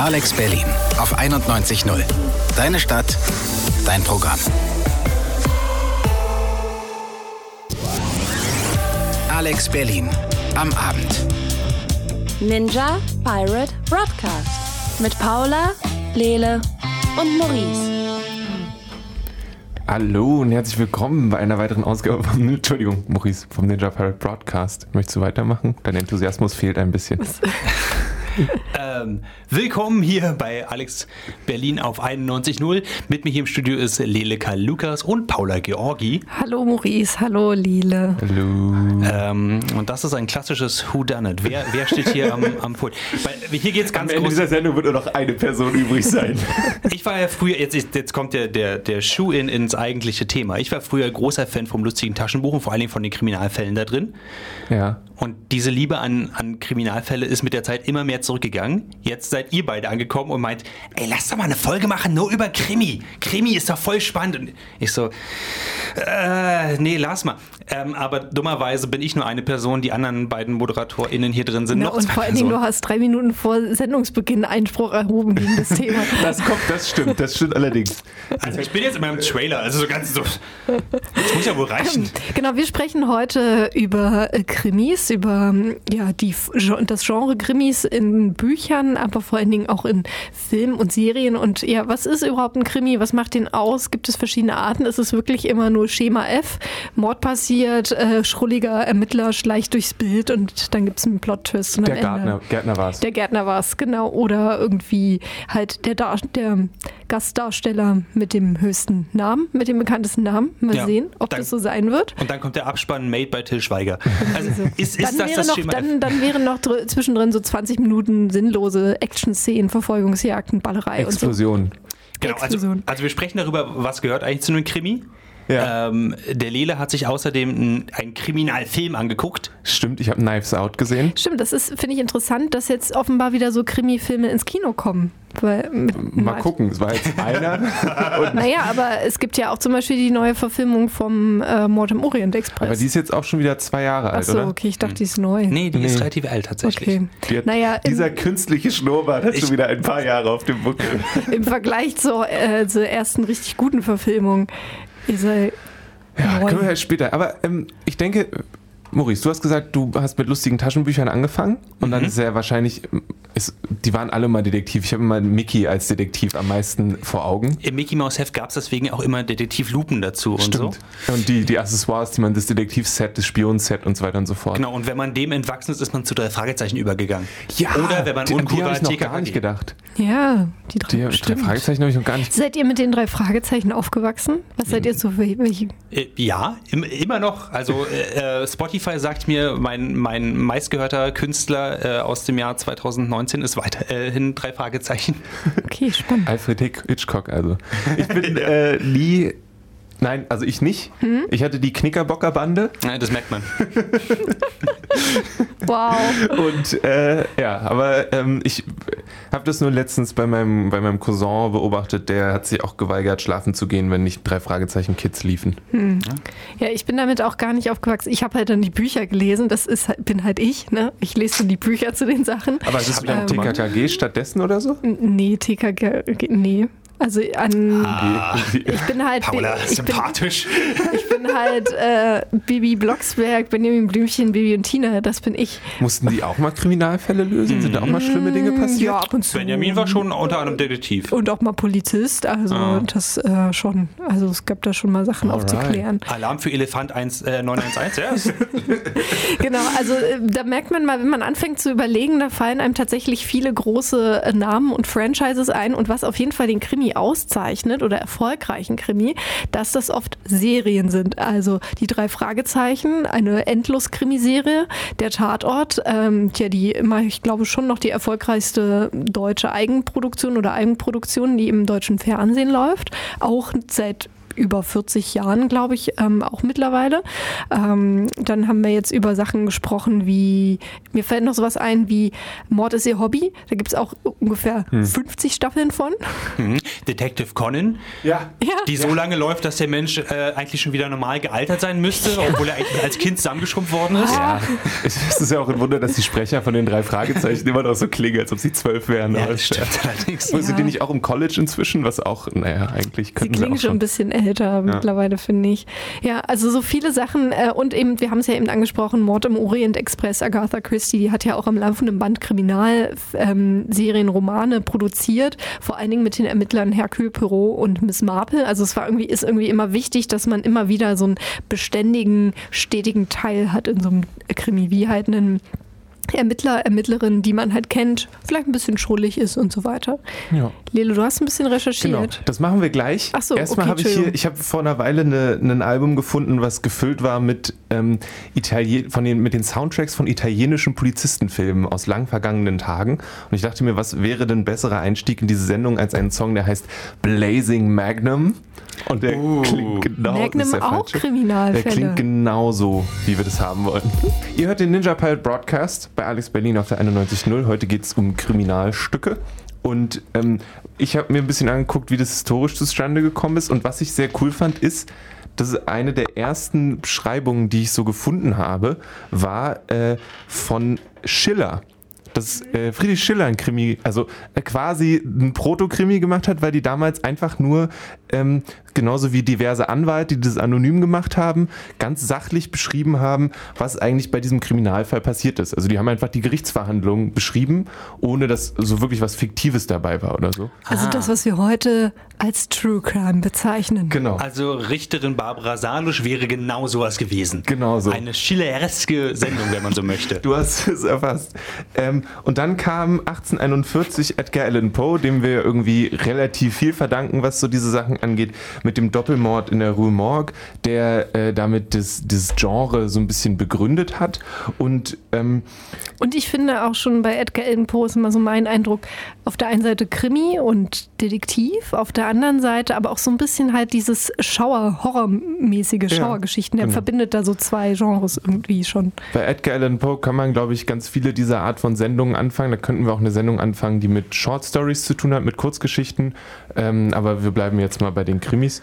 Alex Berlin auf 91.0. Deine Stadt, dein Programm. Alex Berlin am Abend. Ninja Pirate Broadcast mit Paula, Lele und Maurice. Hallo und herzlich willkommen bei einer weiteren Ausgabe vom, Entschuldigung, Maurice, vom Ninja Pirate Broadcast. Möchtest du weitermachen? Dein Enthusiasmus fehlt ein bisschen. Ähm, willkommen hier bei Alex Berlin auf 91.0. Mit mir hier im Studio ist Lele Karl Lukas und Paula Georgi. Hallo Maurice, hallo Lile. Hallo. Ähm, und das ist ein klassisches Who Done It. Wer, wer steht hier am, am Pult? Weil hier geht es ganz Am Ende groß. dieser Sendung wird nur noch eine Person übrig sein. Ich war ja früher, jetzt, ist- jetzt kommt der, der, der Schuh in, ins eigentliche Thema. Ich war früher großer Fan vom lustigen Taschenbuch und vor allen Dingen von den Kriminalfällen da drin. ja. Und diese Liebe an, an Kriminalfälle ist mit der Zeit immer mehr zurückgegangen. Jetzt seid ihr beide angekommen und meint, ey, lass doch mal eine Folge machen, nur über Krimi. Krimi ist doch voll spannend. Und ich so, äh, nee, lass mal. Ähm, aber dummerweise bin ich nur eine Person, die anderen beiden ModeratorInnen hier drin sind Na, noch und zwei vor allen Dingen, du hast drei Minuten vor Sendungsbeginn Einspruch erhoben gegen das Thema. Das kommt, das stimmt, das stimmt allerdings. Also ich bin jetzt in meinem Trailer, also so ganz so, das muss ja wohl reichen. Genau, wir sprechen heute über äh, Krimis, über ähm, ja, die, das Genre Krimis in Büchern, aber vor allen Dingen auch in Filmen und Serien. Und ja, was ist überhaupt ein Krimi? Was macht den aus? Gibt es verschiedene Arten? Ist es wirklich immer nur Schema F? Mord passiert, äh, schrulliger Ermittler schleicht durchs Bild und dann gibt es einen Plot-Twist. Der Gärtner, Gärtner war es. Der Gärtner war es, genau. Oder irgendwie halt der, Dar der Gastdarsteller mit dem höchsten Namen, mit dem bekanntesten Namen. Mal Ja, sehen, ob dann- das so sein wird. Und dann kommt der Abspann Made by Till Schweiger. Also ist, ist Dann, das wäre das noch, Schema? dann, dann wären noch dr- zwischendrin so 20 Minuten sinnlose Action-Szenen, Verfolgungsjagden, Ballerei und so. Explosion. Genau, also, Explosion. also wir sprechen darüber, was gehört eigentlich zu einem Krimi. Ja. Ähm, der Lele hat sich außerdem einen- einen Kriminalfilm angeguckt. Stimmt, ich habe Knives Out gesehen. Stimmt, das ist, finde ich, interessant, dass jetzt offenbar wieder so Krimi-Filme ins Kino kommen. Weil mit, Mal gucken, es war jetzt einer. Naja, aber es gibt ja auch zum Beispiel die neue Verfilmung vom äh, Mord im Orient Express. aber die ist jetzt auch schon wieder zwei Jahre alt, Achso, oder? okay, ich dachte, die ist neu. Nee, die Nee. ist relativ alt tatsächlich. Okay. Die hat- Naja, im, Dieser künstliche Schnurrbart hat Ich- schon wieder ein paar Jahre auf dem Buckel. im Vergleich zur, äh, zur ersten richtig guten Verfilmung ist er Ja, können wir ja später. Aber ähm, ich denke, Maurice, du hast gesagt, du hast mit lustigen Taschenbüchern angefangen und dann ist ja wahrscheinlich, ist, die waren alle mal Detektiv. Ich habe immer Mickey als Detektiv am meisten vor Augen. Im Mickey Mouse Heft gab es deswegen auch immer Detektivlupen dazu und so. Und die, die Accessoires, die man das Detektivset, das Spionset und so weiter und so fort. Genau, und wenn man dem entwachsen ist, ist man zu drei Fragezeichen übergegangen. Ja, Oder wenn man die, uncool die war, habe ich noch gar nicht gedacht. Ja, die drei, Die drei stimmt. Fragezeichen habe ich noch gar nicht Seid ihr mit den drei Fragezeichen aufgewachsen? Was seid ihr so für welche? Äh, ja, im, immer noch. Also äh, äh, Spotify sagt mir, mein, mein meistgehörter Künstler äh, aus dem Jahr 2019 ist weiterhin drei Fragezeichen. Okay, spannend. Alfred Hitchcock, also. Ich bin äh, nie. Nein, also ich nicht. Hm? Ich hatte die Knickerbocker-Bande Ja, das merkt man. Wow. und äh, ja, aber ähm, ich habe das nur letztens bei meinem, bei meinem Cousin beobachtet, der hat sich auch geweigert, schlafen zu gehen, wenn nicht drei Fragezeichen Kids liefen. Ja, ich bin damit auch gar nicht aufgewachsen. Ich habe halt dann die Bücher gelesen. Das ist, halt- bin halt ich. Ne? Ich lese so die Bücher zu den Sachen. Aber es ist wieder Ähm, TKKG stattdessen oder so? Nee, TKG, nee. Also an. Ich bin halt. Ah, Paula, ich bin, sympathisch. ich bin halt äh, Bibi Blocksberg, Benjamin Blümchen, Bibi und Tina. Das bin ich. Mussten die auch mal Kriminalfälle lösen? Sind da auch mal schlimme Dinge passiert? Ja, ab und zu. Benjamin war schon unter anderem Detektiv. Und auch mal Polizist. Also Ah. das äh, schon. Also es gab da schon mal Sachen Alright. aufzuklären. Alarm für Elefant 1, äh, 911, ja. Genau, also äh, da merkt man mal, wenn man anfängt zu überlegen, da fallen einem tatsächlich viele große äh, Namen und Franchises ein. Und was auf jeden Fall den Krimi auszeichnet oder erfolgreichen Krimi, dass das oft Serien sind. Also die drei Fragezeichen, eine Endlos-Krimiserie, der Tatort, ähm, tja, die immer, ich glaube, schon noch die erfolgreichste deutsche Eigenproduktion oder Eigenproduktion, die im deutschen Fernsehen läuft. Auch seit über 40 Jahren, glaube ich, ähm, auch mittlerweile. Ähm, dann haben wir jetzt über Sachen gesprochen wie, mir fällt noch sowas ein wie Mord ist ihr Hobby. Da gibt es auch ungefähr 50 Staffeln von. Mhm. Detective Conan. Ja. Ja, die so lange läuft, dass der Mensch äh, eigentlich schon wieder normal gealtert sein müsste, obwohl er eigentlich als Kind zusammengeschrumpft worden ist. Ja, es ist ja auch ein Wunder, dass die Sprecher von den drei Fragezeichen immer noch so klingen, als ob sie zwölf wären. Ja, das stimmt allerdings. Sind die nicht auch im College inzwischen? Was auch, naja, eigentlich Sie könnten sie, klingen auch schon schon. ein bisschen älter mittlerweile, finde ich. Ja, also so viele Sachen äh, und eben, wir haben es ja eben angesprochen, Mord im Orient Express, Agatha Christie, die hat ja auch am laufenden Band Kriminalserien, Romane produziert, vor allen Dingen mit den Ermittlern Hercule Poirot und Miss Marple. Also es war irgendwie, ist irgendwie immer wichtig, dass man immer wieder so einen beständigen, stetigen Teil hat in so einem Krimi, wie halt einen Ermittler, Ermittlerin, die man halt kennt, vielleicht ein bisschen schrullig ist und so weiter. Ja. Lelo, du hast ein bisschen recherchiert. Genau, das machen wir gleich. Ach so, Erstmal okay, habe ich hier, ich habe vor einer Weile eine, ein Album gefunden, was gefüllt war mit, ähm, Italien, von den, mit den Soundtracks von italienischen Polizistenfilmen aus lang vergangenen Tagen. Und ich dachte mir, was wäre denn besserer Einstieg in diese Sendung als ein Song, der heißt Blazing Magnum? Und der klingt genau Magnum ist der auch. Kriminalfälle. Der klingt genauso, wie wir das haben wollen. Ihr hört den Ninja Pilot Broadcast bei Alex Berlin auf der 91.0. Heute geht es um Kriminalstücke. Und ähm, ich habe mir ein bisschen angeguckt, wie das historisch zustande gekommen ist. Und was ich sehr cool fand, ist, dass eine der ersten Beschreibungen, die ich so gefunden habe, war äh, von Schiller. Dass äh, Friedrich Schiller ein Krimi, also äh, quasi ein Proto-Krimi gemacht hat, weil die damals einfach nur, ähm, genauso wie diverse Anwälte, die das anonym gemacht haben, ganz sachlich beschrieben haben, was eigentlich bei diesem Kriminalfall passiert ist. Also die haben einfach die Gerichtsverhandlungen beschrieben, ohne dass so wirklich was Fiktives dabei war oder so. Also das, was wir heute als True Crime bezeichnen. Genau. Also Richterin Barbara Salusch wäre genau sowas gewesen. Genau so. Eine schillereske Sendung, wenn man so möchte. Du hast es erfasst. Ähm, und dann kam 1841 Edgar Allan Poe, dem wir irgendwie relativ viel verdanken, was so diese Sachen angeht, mit dem Doppelmord in der Rue Morgue, der äh, damit das, das Genre so ein bisschen begründet hat. Und ähm, Und ich finde auch schon bei Edgar Allan Poe ist immer so mein Eindruck, auf der einen Seite Krimi und Detektiv, auf der anderen Seite aber auch so ein bisschen halt dieses Schauer, Horrormäßige Schauergeschichten. Er genau. verbindet da so zwei Genres irgendwie schon. bei Edgar Allan Poe kann man, glaube ich, ganz viele dieser Art von Sendungen anfangen. Da könnten wir auch eine Sendung anfangen, die mit Short Stories zu tun hat, mit Kurzgeschichten. Ähm, aber wir bleiben jetzt mal bei den Krimis.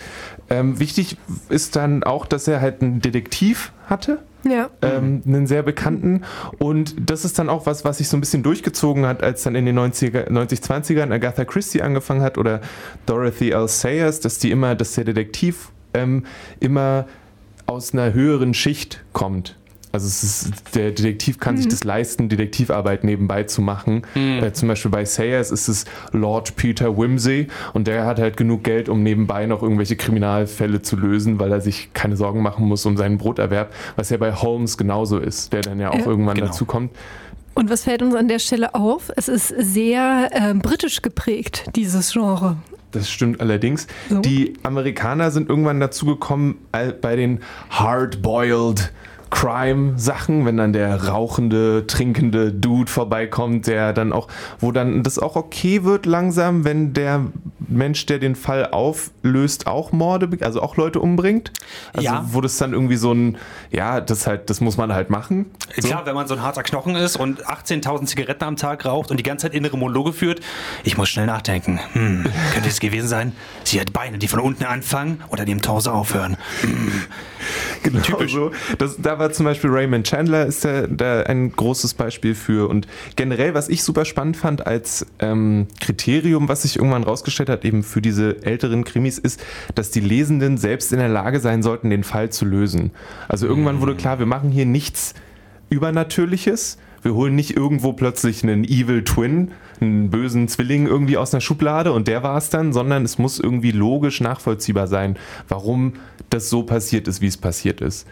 Ähm, wichtig ist dann auch, dass er halt einen Detektiv hatte. Ja. ähm, einen sehr bekannten. Und das ist dann auch was, was sich so ein bisschen durchgezogen hat, als dann in den 90er, 90 20ern Agatha Christie angefangen hat oder Dorothy L. Sayers, dass die immer, dass der Detektiv ähm, immer aus einer höheren Schicht kommt. Also es ist, der Detektiv kann sich das leisten, Detektivarbeit nebenbei zu machen. Äh, zum Beispiel bei Sayers ist es Lord Peter Wimsey und der hat halt genug Geld, um nebenbei noch irgendwelche Kriminalfälle zu lösen, weil er sich keine Sorgen machen muss um seinen Broterwerb, was ja bei Holmes genauso ist, der dann ja auch Ja, irgendwann genau. dazu kommt. Und was fällt uns an der Stelle auf? Es ist sehr äh, britisch geprägt, dieses Genre. Das stimmt allerdings. So. Die Amerikaner sind irgendwann dazu gekommen, all- bei den hard-boiled Crime-Sachen, wenn dann der rauchende, trinkende Dude vorbeikommt, der dann auch, wo dann das auch okay wird langsam, wenn der Mensch, der den Fall auflöst, auch Morde, also auch Leute umbringt. Also Ja. wo das dann irgendwie so ein, ja, das halt, das muss man halt machen. So. Klar, wenn man so ein harter Knochen ist und 18.000 Zigaretten am Tag raucht und die ganze Zeit innere Monologe führt, ich muss schnell nachdenken. Hm, könnte es gewesen sein? Sie hat Beine, die von unten anfangen oder die im Torso aufhören. Genau so. Das, da war zum Beispiel Raymond Chandler ist da, da ein großes Beispiel für. Und generell, was ich super spannend fand als ähm, Kriterium, was sich irgendwann rausgestellt hat, eben für diese älteren Krimis, ist, dass die Lesenden selbst in der Lage sein sollten, den Fall zu lösen. Also irgendwann wurde klar, wir machen hier nichts Übernatürliches. Wir holen nicht irgendwo plötzlich einen Evil Twin, einen bösen Zwilling irgendwie aus einer Schublade und der war es dann, sondern es muss irgendwie logisch nachvollziehbar sein, warum das so passiert ist, wie es passiert ist.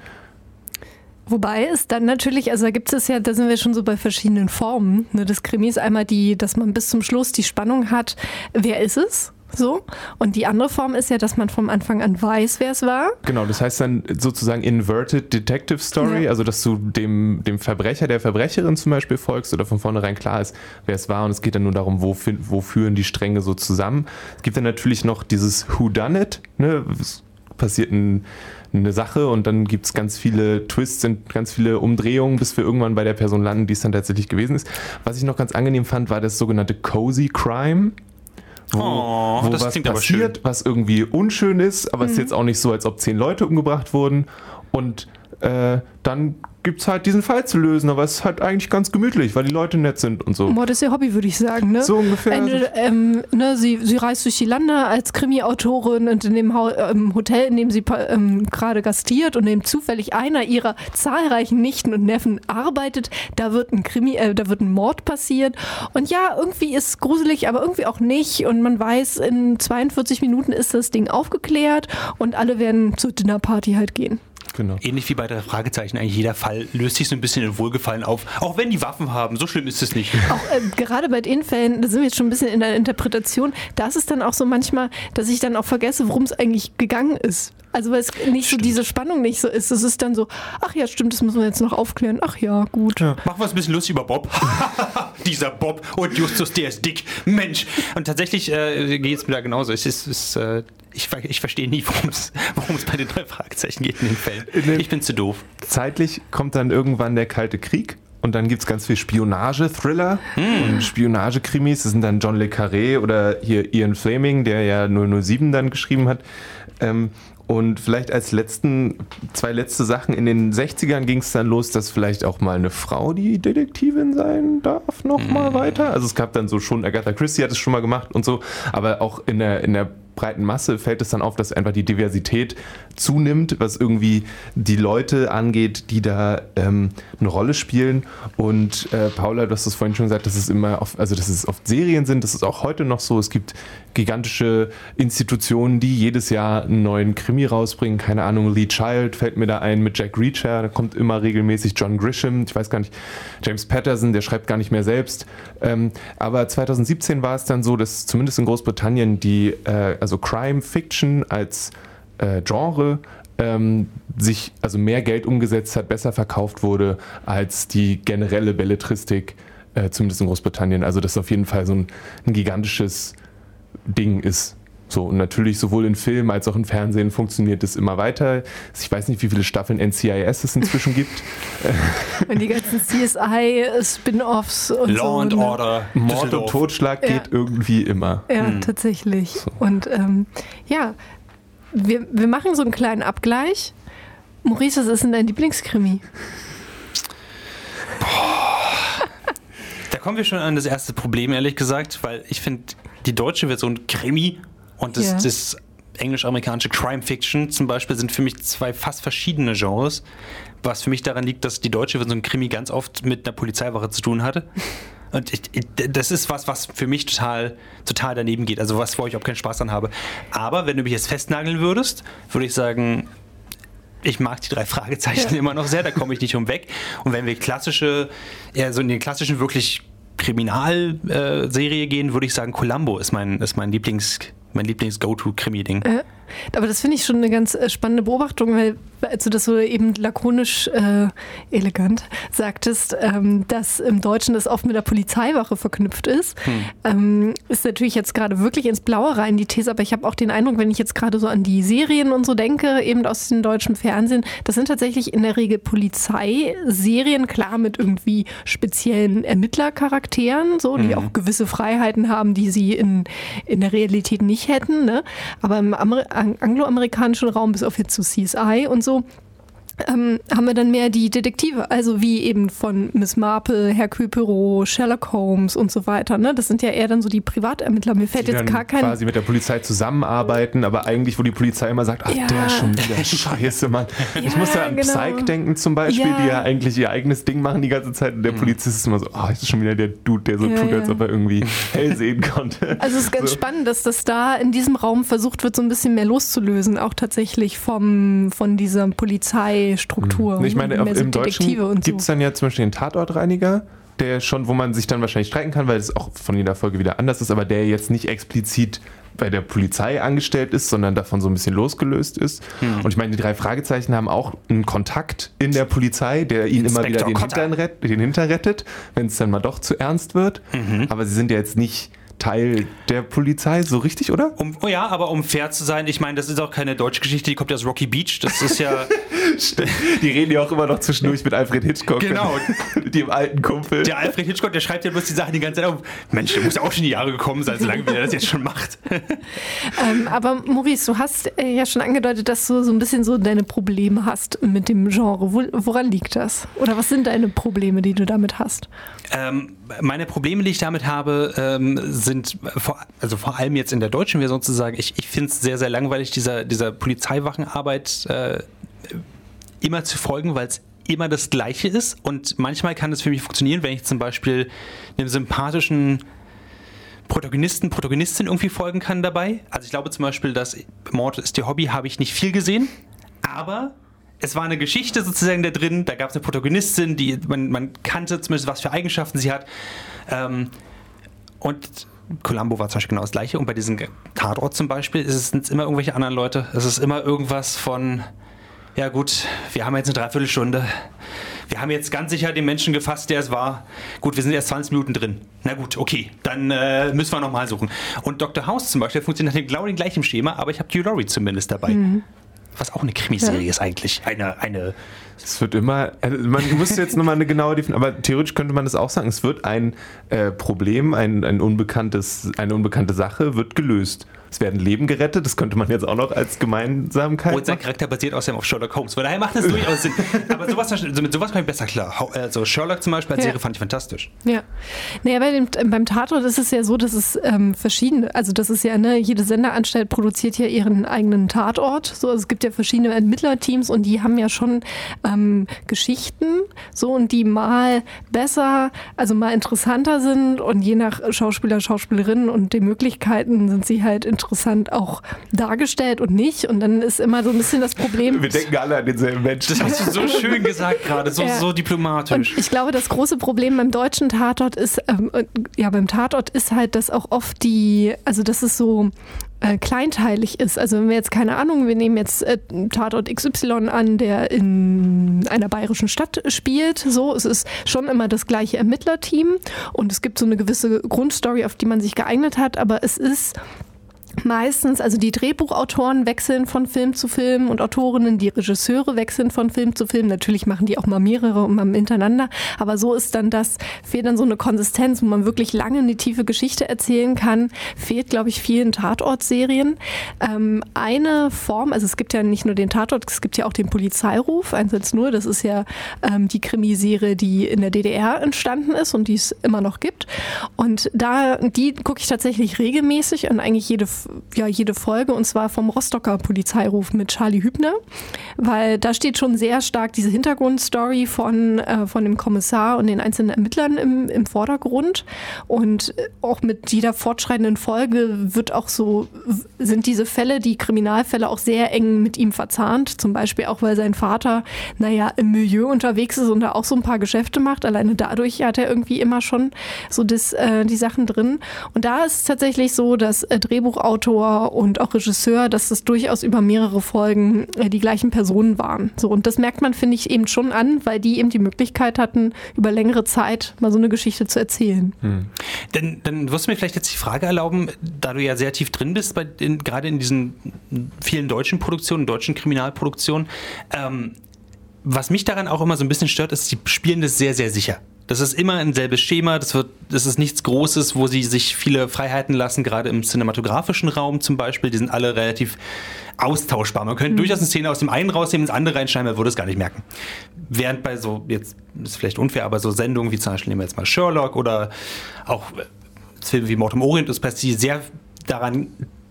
Wobei es dann natürlich, also da gibt es ja, da sind wir schon so bei verschiedenen Formen ne, des Krimis. Einmal die, dass man bis zum Schluss die Spannung hat, wer ist es? So. Und die andere Form ist ja, dass man vom Anfang an weiß, wer es war. Genau, das heißt dann sozusagen Inverted Detective Story, Ja. also dass du dem, dem Verbrecher, der Verbrecherin zum Beispiel folgst oder von vornherein klar ist, wer es war und es geht dann nur darum, wo, wo führen die Stränge so zusammen. Es gibt dann natürlich noch dieses Who Done It, ne? es passiert ein, eine Sache und dann gibt es ganz viele Twists und ganz viele Umdrehungen, bis wir irgendwann bei der Person landen, die es dann tatsächlich gewesen ist. Was ich noch ganz angenehm fand, war das sogenannte Cozy Crime wo, Oh, wo das was klingt aber passiert, was irgendwie unschön ist, aber es ist jetzt auch nicht so, als ob zehn Leute umgebracht wurden. Und äh, dann gibt es halt diesen Fall zu lösen, aber es ist halt eigentlich ganz gemütlich, weil die Leute nett sind und so. Mord ist ihr Hobby, würde ich sagen. Ne? So ungefähr. Ende, ähm, ne, sie, sie reist durch die Lande als Krimi-Autorin und in dem Hau ähm, Hotel, in dem sie ähm, gerade gastiert und in dem zufällig einer ihrer zahlreichen Nichten und Neffen arbeitet, da wird ein Krimi, äh, da wird ein Mord passiert. Und ja, irgendwie ist es gruselig, aber irgendwie auch nicht. Und man weiß, in 42 Minuten ist das Ding aufgeklärt und alle werden zur Dinnerparty halt gehen. Genau. Ähnlich wie bei der Fragezeichen, eigentlich jeder Fall löst sich so ein bisschen in Wohlgefallen auf. Auch wenn die Waffen haben, so schlimm ist es nicht. auch äh, gerade bei den Fällen, da sind wir jetzt schon ein bisschen in der Interpretation, da ist es dann auch so manchmal, dass ich dann auch vergesse, worum es eigentlich gegangen ist. Also weil es nicht so diese Spannung nicht so ist. Es ist dann so, ach ja, stimmt, das müssen wir jetzt noch aufklären. Ach ja, gut. Machen wir es ein bisschen lustig über Bob. Dieser Bob und Justus, der ist dick. Mensch. Und tatsächlich äh, geht es mir da genauso. Es ist, es, äh, ich, ich verstehe nie, worum es bei den drei Fragezeichen geht in den Fällen. Ich bin zu doof. Zeitlich kommt dann irgendwann der Kalte Krieg und dann gibt es ganz viel Spionage-Thriller und Spionage-Krimis. Das sind dann John Le Carré oder hier Ian Fleming, der ja 007 dann geschrieben hat. Ähm, und vielleicht als letzten, zwei letzte Sachen. In den 60ern ging es dann los, dass vielleicht auch mal eine Frau die Detektivin sein darf, noch mal weiter. Also es gab dann so schon, Agatha Christie hat es schon mal gemacht und so, aber auch in der, in der breiten Masse fällt es dann auf, dass einfach die Diversität zunimmt, was irgendwie die Leute angeht, die da ähm, eine Rolle spielen. Und äh, Paula, du hast es vorhin schon gesagt, dass es immer, auf, also dass es oft Serien sind, das ist auch heute noch so. Es gibt gigantische Institutionen, die jedes Jahr einen neuen Krimi rausbringen. Keine Ahnung, Lee Child fällt mir da ein mit Jack Reacher, da kommt immer regelmäßig John Grisham, ich weiß gar nicht, James Patterson, der schreibt gar nicht mehr selbst. Ähm, aber 2017 war es dann so, dass zumindest in Großbritannien die, äh, also Crime Fiction als äh, Genre ähm, sich also mehr Geld umgesetzt hat, besser verkauft wurde als die generelle Belletristik, äh, zumindest in Großbritannien. Also das auf jeden Fall so ein, ein gigantisches Ding ist. So, und natürlich sowohl in Film als auch in Fernsehen funktioniert es immer weiter. Ich weiß nicht, wie viele Staffeln NCIS es inzwischen gibt. Und die ganzen CSI-Spin-Offs und Law so. and ne? Order. Mord und. Totschlag Ja. geht irgendwie immer. Ja, tatsächlich. Und ähm, ja, wir, wir machen so einen kleinen Abgleich. Maurice, was ist denn dein Lieblingskrimi? Da kommen wir schon an das erste Problem, ehrlich gesagt, weil ich finde, die deutsche Version Krimi und das, Ja. das englisch-amerikanische Crime Fiction zum Beispiel sind für mich zwei fast verschiedene Genres. Was für mich daran liegt, dass die deutsche Version Krimi ganz oft mit einer Polizeiwache zu tun hatte. Und ich, ich, das ist was, was für mich total, total daneben geht. Also was, wo ich auch keinen Spaß dran habe. Aber wenn du mich jetzt festnageln würdest, würde ich sagen, ich mag die drei Fragezeichen Ja. immer noch sehr, da komme ich nicht um weg. Und wenn wir klassische, eher so in den klassischen wirklich Kriminalserie gehen, würde ich sagen, Columbo ist mein, ist mein Lieblings, mein Lieblings-Go-To-Krimi-Ding. Äh, aber das finde ich schon eine ganz äh, spannende Beobachtung, weil als du das so eben lakonisch äh, elegant sagtest, ähm, dass im Deutschen das oft mit der Polizeiwache verknüpft ist, ähm, ist natürlich jetzt gerade wirklich ins Blaue rein die These, aber ich habe auch den Eindruck, wenn ich jetzt gerade so an die Serien und so denke, eben aus dem deutschen Fernsehen, das sind tatsächlich in der Regel Polizeiserien, klar mit irgendwie speziellen Ermittlercharakteren, so, die auch gewisse Freiheiten haben, die sie in, in der Realität nicht hätten. Ne? Aber im Amer angloamerikanischen Raum, bis auf jetzt zu CSI und so, ähm, haben wir dann mehr die Detektive, also wie eben von Miss Marple, Hercule Poirot, Sherlock Holmes und so weiter. Ne? Das sind ja eher dann so die Privatermittler. Mir fällt die jetzt dann gar kein... quasi mit der Polizei zusammenarbeiten, aber eigentlich, wo die Polizei immer sagt, ach, Ja. der schon wieder, scheiße, Mann. ich Ja, muss da an genau. Psych denken zum Beispiel, Ja. die ja eigentlich ihr eigenes Ding machen die ganze Zeit und der Polizist ist immer so, ah, oh, ist schon wieder der Dude, der so Ja, tut, als ob er irgendwie hell sehen konnte. Also es ist ganz So. spannend, dass das da in diesem Raum versucht wird, so ein bisschen mehr loszulösen, auch tatsächlich vom, von dieser Polizeistruktur. Ich meine, mehr so im Detektive Deutschen gibt es so. dann ja zum Beispiel den Tatortreiniger, der schon, wo man sich dann wahrscheinlich streiten kann, weil es auch von jeder Folge wieder anders ist, aber der jetzt nicht explizit bei der Polizei angestellt ist, sondern davon so ein bisschen losgelöst ist. Hm. Und ich meine, die drei Fragezeichen haben auch einen Kontakt in der Polizei, der ihnen immer Inspektor wieder den. Hintern, rett, den Hintern rettet, wenn es dann mal doch zu ernst wird. Mhm. Aber sie sind ja jetzt nicht Teil der Polizei, so richtig, oder? Um, oh ja, aber um fair zu sein, ich meine, das ist auch keine deutsche Geschichte, die kommt ja aus Rocky Beach. Das ist ja. die reden ja auch immer noch zwischendurch mit Alfred Hitchcock. Genau. dem alten Kumpel. Der Alfred Hitchcock, der schreibt ja bloß die Sachen die ganze Zeit auf. Mensch, der muss ja auch schon die Jahre gekommen sein, so lange wie er das jetzt schon macht. ähm, aber Maurice, du hast äh, ja schon angedeutet, dass du so ein bisschen so deine Probleme hast mit dem Genre. Wo, woran liegt das? Oder was sind deine Probleme, die du damit hast? Ähm, meine Probleme, die ich damit habe, ähm, sind vor, also vor allem jetzt in der deutschen Version zu sagen, ich, ich finde es sehr, sehr langweilig, dieser, dieser Polizeiwachenarbeit äh, immer zu folgen, weil es immer das Gleiche ist. Und manchmal kann es für mich funktionieren, wenn ich zum Beispiel einem sympathischen Protagonisten, Protagonistin irgendwie folgen kann dabei. Also ich glaube zum Beispiel, dass Mord ist ihr Hobby, habe ich nicht viel gesehen, aber es war eine Geschichte sozusagen da drin, da gab es eine Protagonistin, die man, man, kannte zumindest, was für Eigenschaften sie hat. Ähm, und Columbo war zum Beispiel genau das gleiche. Und bei diesem Tatort zum Beispiel ist es immer irgendwelche anderen Leute. Es ist immer irgendwas von, ja gut, wir haben jetzt eine Dreiviertelstunde. Wir haben jetzt ganz sicher den Menschen gefasst, der es war. Gut, wir sind erst 20 Minuten drin. Na gut, okay, dann äh, müssen wir nochmal suchen. Und Dr. House zum Beispiel funktioniert nach dem genau dem gleichen Schema, aber ich habe Hugh Laurie zumindest dabei. Mhm was auch eine Krimiserie ja. ist eigentlich. Eine, eine. Es wird immer, also man müsste jetzt nochmal eine genaue Definition, aber theoretisch könnte man das auch sagen. Es wird ein äh, Problem, ein, ein unbekanntes, eine unbekannte Sache wird gelöst. Es werden Leben gerettet, das könnte man jetzt auch noch als Gemeinsamkeit. Und sein Charakter basiert außerdem auf Sherlock Holmes. Von daher macht es durchaus Sinn. Aber sowas, mit sowas komme ich besser klar. Also Sherlock zum Beispiel als ja. Serie fand ich fantastisch. Ja. Naja, bei dem, beim Tatort ist es ja so, dass es ähm, verschiedene, also das ist ja, ne, jede Senderanstalt produziert ja ihren eigenen Tatort. So, also es gibt ja verschiedene Ermittlerteams und die haben ja schon ähm, Geschichten, so und die mal besser, also mal interessanter sind und je nach Schauspieler, Schauspielerinnen und den Möglichkeiten sind sie halt interessant interessant auch dargestellt und nicht. Und dann ist immer so ein bisschen das Problem. Wir denken alle an denselben Menschen. Das hast du so schön gesagt gerade, so, ja. so diplomatisch. Und ich glaube, das große Problem beim deutschen Tatort ist, ähm, ja, beim Tatort ist halt, dass auch oft die, also das ist so äh, kleinteilig ist. Also wenn wir jetzt keine Ahnung, wir nehmen jetzt äh, Tatort XY an, der in einer bayerischen Stadt spielt. So, es ist schon immer das gleiche Ermittlerteam und es gibt so eine gewisse Grundstory, auf die man sich geeignet hat, aber es ist meistens, also die Drehbuchautoren wechseln von Film zu Film und Autorinnen, die Regisseure wechseln von Film zu Film. Natürlich machen die auch mal mehrere und mal hintereinander, aber so ist dann das, fehlt dann so eine Konsistenz, wo man wirklich lange eine tiefe Geschichte erzählen kann, fehlt, glaube ich, vielen Tatortserien. Ähm, eine Form, also es gibt ja nicht nur den Tatort, es gibt ja auch den Polizeiruf 110, das ist ja ähm, die Krimiserie, die in der DDR entstanden ist und die es immer noch gibt. Und da, die gucke ich tatsächlich regelmäßig und eigentlich jede ja, jede Folge und zwar vom Rostocker Polizeiruf mit Charlie Hübner, weil da steht schon sehr stark diese Hintergrundstory von, äh, von dem Kommissar und den einzelnen Ermittlern im, im Vordergrund. Und auch mit jeder fortschreitenden Folge wird auch so, sind diese Fälle, die Kriminalfälle auch sehr eng mit ihm verzahnt, zum Beispiel auch, weil sein Vater, naja, im Milieu unterwegs ist und da auch so ein paar Geschäfte macht, alleine dadurch hat er irgendwie immer schon so das, äh, die Sachen drin. Und da ist es tatsächlich so, dass äh, Drehbuch Drehbuchautor und auch Regisseur, dass das durchaus über mehrere Folgen äh, die gleichen Personen waren. So, und das merkt man, finde ich, eben schon an, weil die eben die Möglichkeit hatten, über längere Zeit mal so eine Geschichte zu erzählen. Hm. Dann, dann wirst du mir vielleicht jetzt die Frage erlauben, da du ja sehr tief drin bist, bei in, gerade in diesen vielen deutschen Produktionen, deutschen Kriminalproduktionen, ähm, was mich daran auch immer so ein bisschen stört, ist, sie spielen das sehr, sehr sicher. Das ist immer ein selbes Schema, das, wird, das ist nichts Großes, wo sie sich viele Freiheiten lassen, gerade im cinematografischen Raum zum Beispiel. Die sind alle relativ austauschbar. Man könnte mhm. durchaus eine Szene aus dem einen rausnehmen, ins andere reinschneiden, man würde es gar nicht merken. Während bei so, jetzt ist vielleicht unfair, aber so Sendungen wie zum Beispiel nehmen wir jetzt mal Sherlock oder auch Filme wie Mord im Orient Express, die sehr daran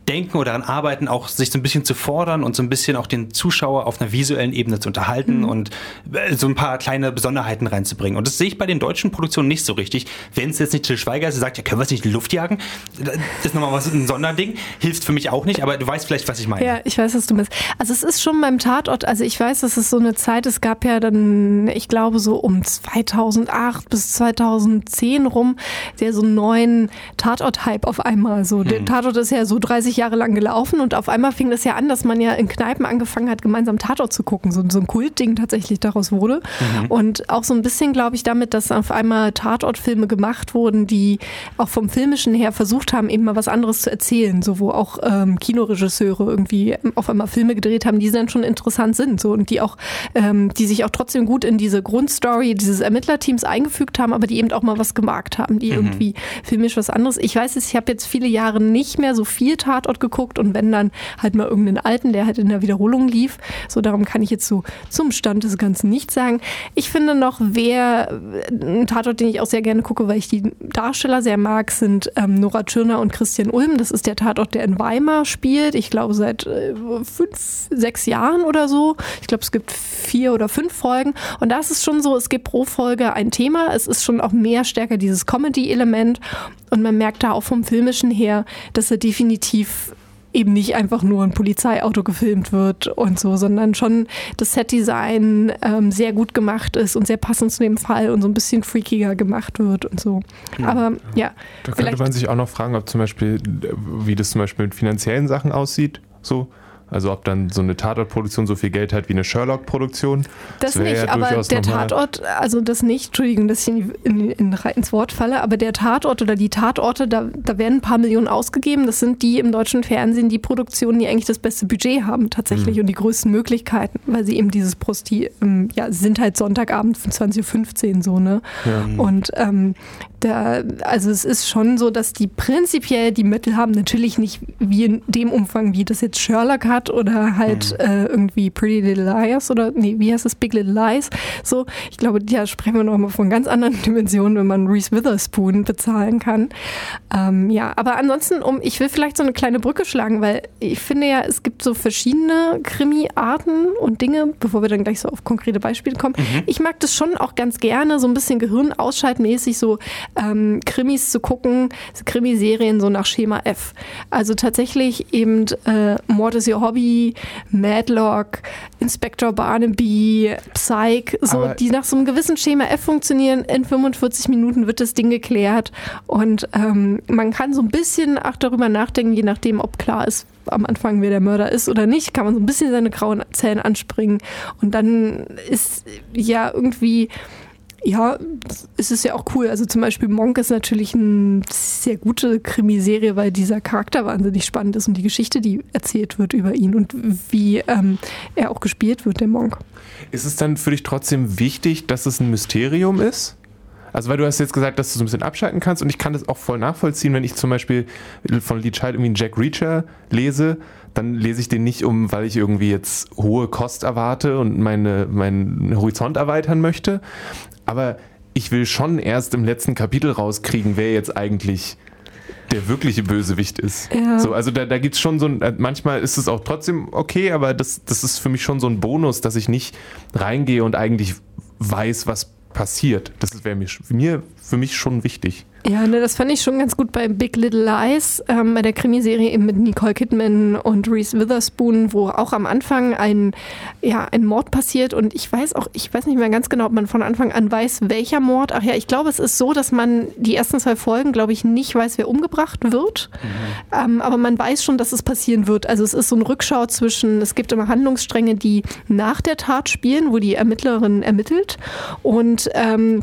denken oder daran arbeiten, auch sich so ein bisschen zu fordern und so ein bisschen auch den Zuschauer auf einer visuellen Ebene zu unterhalten mhm. und äh, so ein paar kleine Besonderheiten reinzubringen. Und das sehe ich bei den deutschen Produktionen nicht so richtig. Wenn es jetzt nicht Till Schweiger ist, der sagt, ja, können wir es nicht in die Luft jagen? Das ist nochmal was, ein Sonderding. Hilft für mich auch nicht, aber du weißt vielleicht, was ich meine. Ja, ich weiß, was du meinst. Also es ist schon beim Tatort, also ich weiß, dass es so eine Zeit, es gab ja dann, ich glaube so um 2008 bis 2010 rum, der so einen neuen Tatort-Hype auf einmal. So, mhm. der Tatort ist ja so 30 Jahre Jahre lang gelaufen und auf einmal fing das ja an, dass man ja in Kneipen angefangen hat, gemeinsam Tatort zu gucken. So, so ein Kultding tatsächlich daraus wurde. Mhm. Und auch so ein bisschen, glaube ich, damit, dass auf einmal Tatortfilme gemacht wurden, die auch vom Filmischen her versucht haben, eben mal was anderes zu erzählen. So, wo auch ähm, Kinoregisseure irgendwie auf einmal Filme gedreht haben, die dann schon interessant sind. So, und die auch, ähm, die sich auch trotzdem gut in diese Grundstory dieses Ermittlerteams eingefügt haben, aber die eben auch mal was gemacht haben, die mhm. irgendwie filmisch was anderes. Ich weiß es, ich habe jetzt viele Jahre nicht mehr so viel Tatort geguckt und wenn dann halt mal irgendeinen alten, der halt in der Wiederholung lief. So, darum kann ich jetzt so zum Stand des Ganzen nichts sagen. Ich finde noch, wer ein Tatort, den ich auch sehr gerne gucke, weil ich die Darsteller sehr mag, sind ähm, Nora Tschirner und Christian Ulm. Das ist der Tatort, der in Weimar spielt. Ich glaube seit äh, fünf, sechs Jahren oder so. Ich glaube, es gibt vier oder fünf Folgen. Und da ist es schon so, es gibt pro Folge ein Thema. Es ist schon auch mehr stärker dieses Comedy-Element. Und man merkt da auch vom Filmischen her, dass er definitiv eben nicht einfach nur ein Polizeiauto gefilmt wird und so, sondern schon das Setdesign ähm, sehr gut gemacht ist und sehr passend zu dem Fall und so ein bisschen freakiger gemacht wird und so. Ja. Aber ja. Da könnte man sich auch noch fragen, ob zum Beispiel, wie das zum Beispiel mit finanziellen Sachen aussieht. So, also ob dann so eine Tatortproduktion so viel Geld hat wie eine Sherlock-Produktion. Das, das nicht, ja aber der Tatort, also das nicht, Entschuldigung, dass ich in, in, in, ins Wort falle, aber der Tatort oder die Tatorte, da, da werden ein paar Millionen ausgegeben. Das sind die im deutschen Fernsehen, die Produktionen, die eigentlich das beste Budget haben tatsächlich mhm. und die größten Möglichkeiten, weil sie eben dieses Prosti, ähm, ja, sind halt Sonntagabend von 20.15 Uhr so, ne? Ja. Und ähm, da, also es ist schon so, dass die prinzipiell die Mittel haben, natürlich nicht wie in dem Umfang, wie das jetzt Sherlock hat oder halt mhm. äh, irgendwie Pretty Little Liars oder nee, wie heißt das, Big Little Lies. So, ich glaube, ja, sprechen wir nochmal von ganz anderen Dimensionen, wenn man Reese Witherspoon bezahlen kann. Ähm, ja, aber ansonsten, um, ich will vielleicht so eine kleine Brücke schlagen, weil ich finde ja, es gibt so verschiedene Krimi-Arten und Dinge, bevor wir dann gleich so auf konkrete Beispiele kommen. Mhm. Ich mag das schon auch ganz gerne, so ein bisschen Gehirn ausschaltmäßig so ähm, Krimis zu gucken, Krimiserien so nach Schema F. Also tatsächlich eben äh, Mord ist ihr Hobby, Madlock, Inspector Barnaby, Psych, so, Aber die nach so einem gewissen Schema F funktionieren. In 45 Minuten wird das Ding geklärt und ähm, man kann so ein bisschen auch darüber nachdenken, je nachdem, ob klar ist, am Anfang, wer der Mörder ist oder nicht, kann man so ein bisschen seine grauen Zellen anspringen und dann ist ja irgendwie ja, es ist ja auch cool. Also zum Beispiel Monk ist natürlich eine sehr gute Krimiserie, weil dieser Charakter wahnsinnig spannend ist und die Geschichte, die erzählt wird über ihn und wie ähm, er auch gespielt wird, der Monk. Ist es dann für dich trotzdem wichtig, dass es ein Mysterium ist? Also weil du hast jetzt gesagt, dass du so ein bisschen abschalten kannst und ich kann das auch voll nachvollziehen, wenn ich zum Beispiel von Lee Child irgendwie einen Jack Reacher lese, dann lese ich den nicht um, weil ich irgendwie jetzt hohe Kost erwarte und meine, meinen Horizont erweitern möchte, aber ich will schon erst im letzten Kapitel rauskriegen, wer jetzt eigentlich der wirkliche Bösewicht ist. Ja. So, also da, da gibt es schon so ein, äh, manchmal ist es auch trotzdem okay, aber das, das ist für mich schon so ein Bonus, dass ich nicht reingehe und eigentlich weiß, was passiert. Das wäre mir, mir für mich schon wichtig. Ja, ne, das fand ich schon ganz gut bei Big Little Lies, ähm, bei der Krimiserie eben mit Nicole Kidman und Reese Witherspoon, wo auch am Anfang ein, ja, ein Mord passiert und ich weiß auch, ich weiß nicht mehr ganz genau, ob man von Anfang an weiß, welcher Mord. Ach ja, ich glaube, es ist so, dass man die ersten zwei Folgen, glaube ich, nicht weiß, wer umgebracht wird, mhm. ähm, aber man weiß schon, dass es passieren wird. Also es ist so ein Rückschau zwischen, es gibt immer Handlungsstränge, die nach der Tat spielen, wo die Ermittlerin ermittelt und ähm,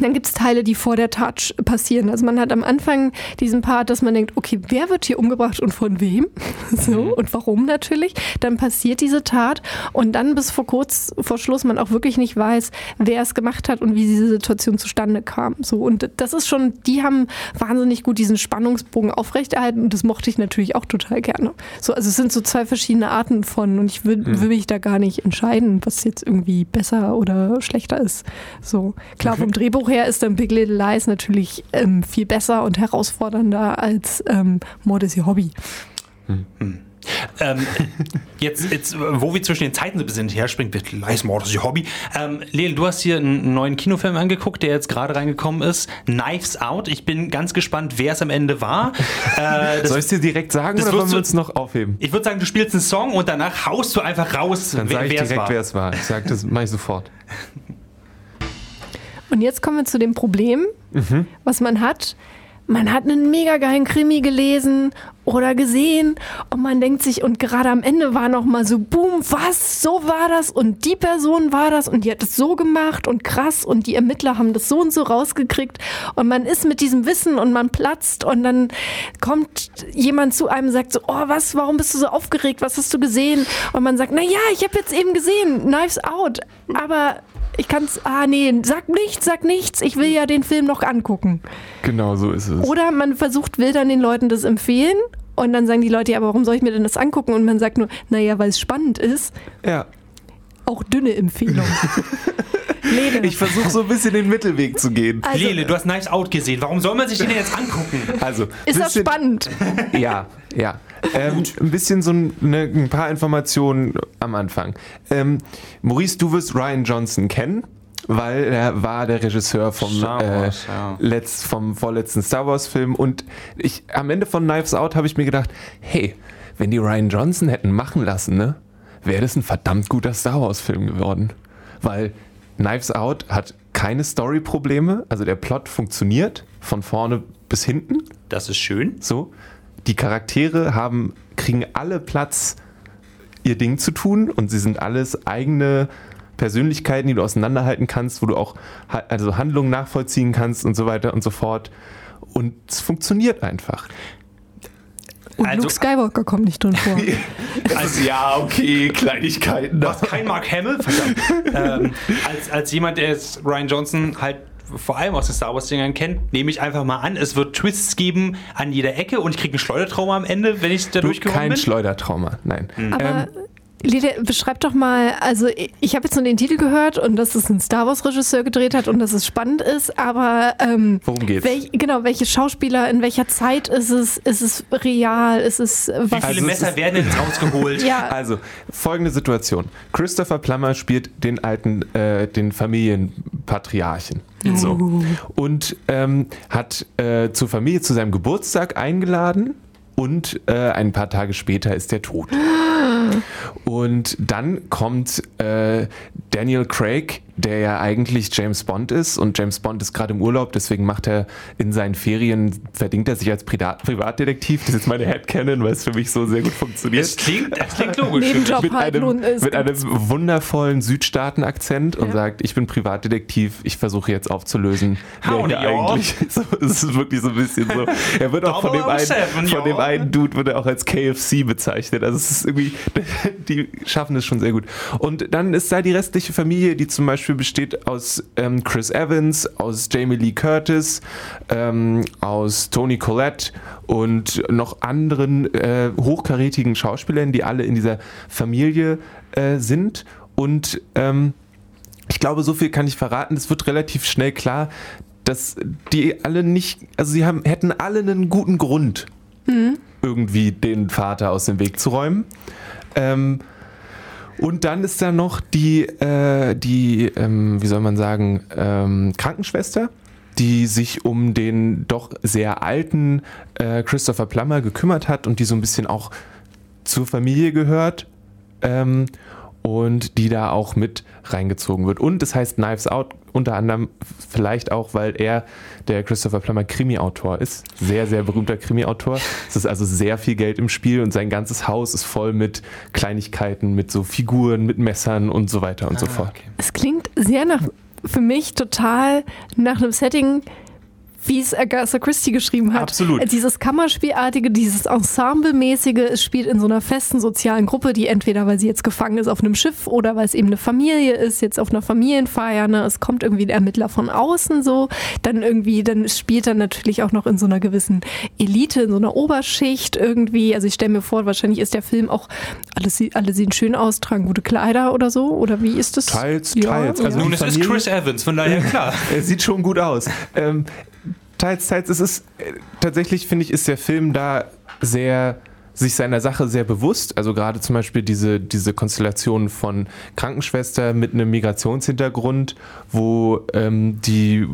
dann gibt es Teile, die vor der Tat passieren. Also man hat am Anfang diesen Part, dass man denkt, okay, wer wird hier umgebracht und von wem? So, mhm. und warum natürlich? Dann passiert diese Tat und dann bis vor kurz vor Schluss man auch wirklich nicht weiß, wer es gemacht hat und wie diese Situation zustande kam. So, und das ist schon, die haben wahnsinnig gut diesen Spannungsbogen aufrechterhalten und das mochte ich natürlich auch total gerne. So, also es sind so zwei verschiedene Arten von und ich würde mhm. mich da gar nicht entscheiden, was jetzt irgendwie besser oder schlechter ist. So, klar, vom Drehbuch her ist dann Big Little Lies natürlich ähm, viel besser und herausfordernder als ähm, Mord ist ihr Hobby. Hm. Hm. Ähm, jetzt, jetzt, wo wir zwischen den Zeiten so ein bisschen herspringen, wird Lies Mord ist ihr Hobby. Ähm, Leel, du hast hier einen neuen Kinofilm angeguckt, der jetzt gerade reingekommen ist. Knives Out. Ich bin ganz gespannt, wer es am Ende war. Äh, Soll ich es dir direkt sagen oder wollen wir es noch aufheben? Ich würde sagen, du spielst einen Song und danach haust du einfach raus, Dann wer, ich direkt, wer es war. Ich sage das mache ich sofort. Und jetzt kommen wir zu dem Problem, mhm. was man hat, man hat einen mega geilen Krimi gelesen oder gesehen und man denkt sich, und gerade am Ende war noch mal so, boom, was, so war das und die Person war das und die hat es so gemacht und krass und die Ermittler haben das so und so rausgekriegt. Und man ist mit diesem Wissen und man platzt und dann kommt jemand zu einem und sagt so, oh, was, warum bist du so aufgeregt, was hast du gesehen? Und man sagt, na ja, ich habe jetzt eben gesehen, Knives Out, aber ich kann's, ah nee, sag nichts, sag nichts, ich will ja den Film noch angucken. Genau so ist es. Oder man versucht, will dann den Leuten das empfehlen und dann sagen die Leute, ja, aber warum soll ich mir denn das angucken? Und man sagt nur, naja, weil es spannend ist. Ja. Auch dünne Empfehlung. Lene. Ich versuche so ein bisschen den Mittelweg zu gehen. Also- Lele, du hast Knives Out gesehen. Warum soll man sich den denn jetzt angucken? Also, ist das spannend? Ja, ja. Ähm, ein bisschen so ein, ne, ein paar Informationen am Anfang. Ähm, Maurice, du wirst Ryan Johnson kennen, weil er war der Regisseur vom, äh, Wars, ja. letzt, vom vorletzten Star Wars Film. Und ich, am Ende von Knives Out habe ich mir gedacht, hey, wenn die Ryan Johnson hätten machen lassen, ne, wäre das ein verdammt guter Star Wars Film geworden. Weil Knives Out hat keine Story-Probleme, also der Plot funktioniert von vorne bis hinten. Das ist schön. So, die Charaktere haben, kriegen alle Platz, ihr Ding zu tun und sie sind alles eigene Persönlichkeiten, die du auseinanderhalten kannst, wo du auch also Handlungen nachvollziehen kannst und so weiter und so fort. Und es funktioniert einfach. Und Also- Luke Skywalker kommt nicht drin vor. Also ja, okay, Kleinigkeiten. Du hast kein Mark Hamill, verdammt. ähm, als, als jemand, der jetzt Ryan Johnson halt vor allem aus den Star Wars-Dingern kennt, nehme ich einfach mal an, es wird Twists geben an jeder Ecke und ich kriege einen Schleudertrauma am Ende, wenn ich da Du, durchgekommen kein bin. Schleudertrauma, nein. Aber Ähm, Lede, beschreib doch mal, also ich habe jetzt nur den Titel gehört und dass es ein Star Wars-Regisseur gedreht hat und dass es spannend ist, aber ähm, Worum geht's? Welch, genau, welche Schauspieler, in welcher Zeit ist es? Ist es real? Ist es äh, Wie was? viele Also es Messer ist- werden jetzt rausgeholt? ja, Also, folgende Situation. Christopher Plummer spielt den alten, äh, den Familienpatriarchen. So. Und ähm, hat äh, zur Familie zu seinem Geburtstag eingeladen und äh, ein paar Tage später ist er tot. Und dann kommt äh, Daniel Craig, der ja eigentlich James Bond ist und James Bond ist gerade im Urlaub, deswegen macht er in seinen Ferien, verdient er sich als Privat Privatdetektiv. Das ist jetzt meine Headcanon, weil es für mich so sehr gut funktioniert Das klingt, das klingt logisch. Nebenjob mit halt einem, mit einem wundervollen Südstaaten-Akzent und Ja. sagt, ich bin Privatdetektiv, ich versuche jetzt aufzulösen, wer Howdy, hier eigentlich so, Es ist wirklich so ein bisschen so. Er wird auch von dem, einen, 007, von dem einen Dude wird er auch als KFC bezeichnet. Also es ist irgendwie, die schaffen es schon sehr gut. Und dann ist da die restliche Familie, die zum Beispiel besteht aus ähm, Chris Evans, aus Jamie Lee Curtis, ähm, aus Tony Collette und noch anderen äh, hochkarätigen Schauspielern, die alle in dieser Familie äh, sind. Und ähm, ich glaube, so viel kann ich verraten. Es wird relativ schnell klar, dass die alle nicht, also sie haben, hätten alle einen guten Grund, irgendwie den Vater aus dem Weg zu räumen. Ähm, und dann ist da noch die, äh, die ähm, wie soll man sagen, ähm, Krankenschwester, die sich um den doch sehr alten äh, Christopher Plummer gekümmert hat und die so ein bisschen auch zur Familie gehört ähm, und die da auch mit reingezogen wird. Und das heißt Knives Out unter anderem vielleicht auch, weil er der Christopher Plummer Krimi-Autor ist. Sehr, sehr berühmter Krimi-Autor. Es ist also sehr viel Geld im Spiel und sein ganzes Haus ist voll mit Kleinigkeiten, mit so Figuren, mit Messern und so weiter und so fort. es klingt sehr nach, für mich total nach einem Setting, wie es Agatha Christie geschrieben hat. Absolut. Dieses Kammerspielartige, dieses Ensemblemäßige, es spielt in so einer festen sozialen Gruppe, die entweder, weil sie jetzt gefangen ist auf einem Schiff oder weil es eben eine Familie ist, jetzt auf einer Familienfeier, ne? es kommt irgendwie ein Ermittler von außen so, dann irgendwie, dann spielt er natürlich auch noch in so einer gewissen Elite, in so einer Oberschicht irgendwie, also ich stelle mir vor, wahrscheinlich ist der Film auch, alles, alle sehen schön aus, tragen gute Kleider oder so, oder wie ist das? Teils, teils. Also Nun, die es ist Chris Evans, von daher klar. Er sieht schon gut aus. Ähm, teils, teils. Es ist äh, tatsächlich, finde ich, ist der Film da sehr sich seiner Sache sehr bewusst. Also gerade zum Beispiel diese, diese Konstellation von Krankenschwester mit einem Migrationshintergrund, wo ähm, die,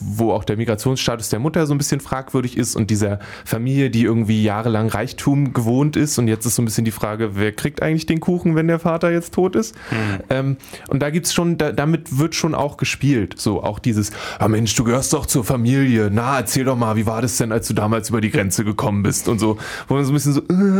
wo auch der Migrationsstatus der Mutter so ein bisschen fragwürdig ist und dieser Familie, die irgendwie jahrelang Reichtum gewohnt ist und jetzt ist so ein bisschen die Frage, wer kriegt eigentlich den Kuchen, wenn der Vater jetzt tot ist? Mhm. Ähm, und da gibt's schon, da, damit wird schon auch gespielt. So auch dieses, ah Mensch, du gehörst doch zur Familie. Na, erzähl doch mal, wie war das denn, als du damals über die Grenze gekommen bist und so, wo man so ein bisschen so, äh,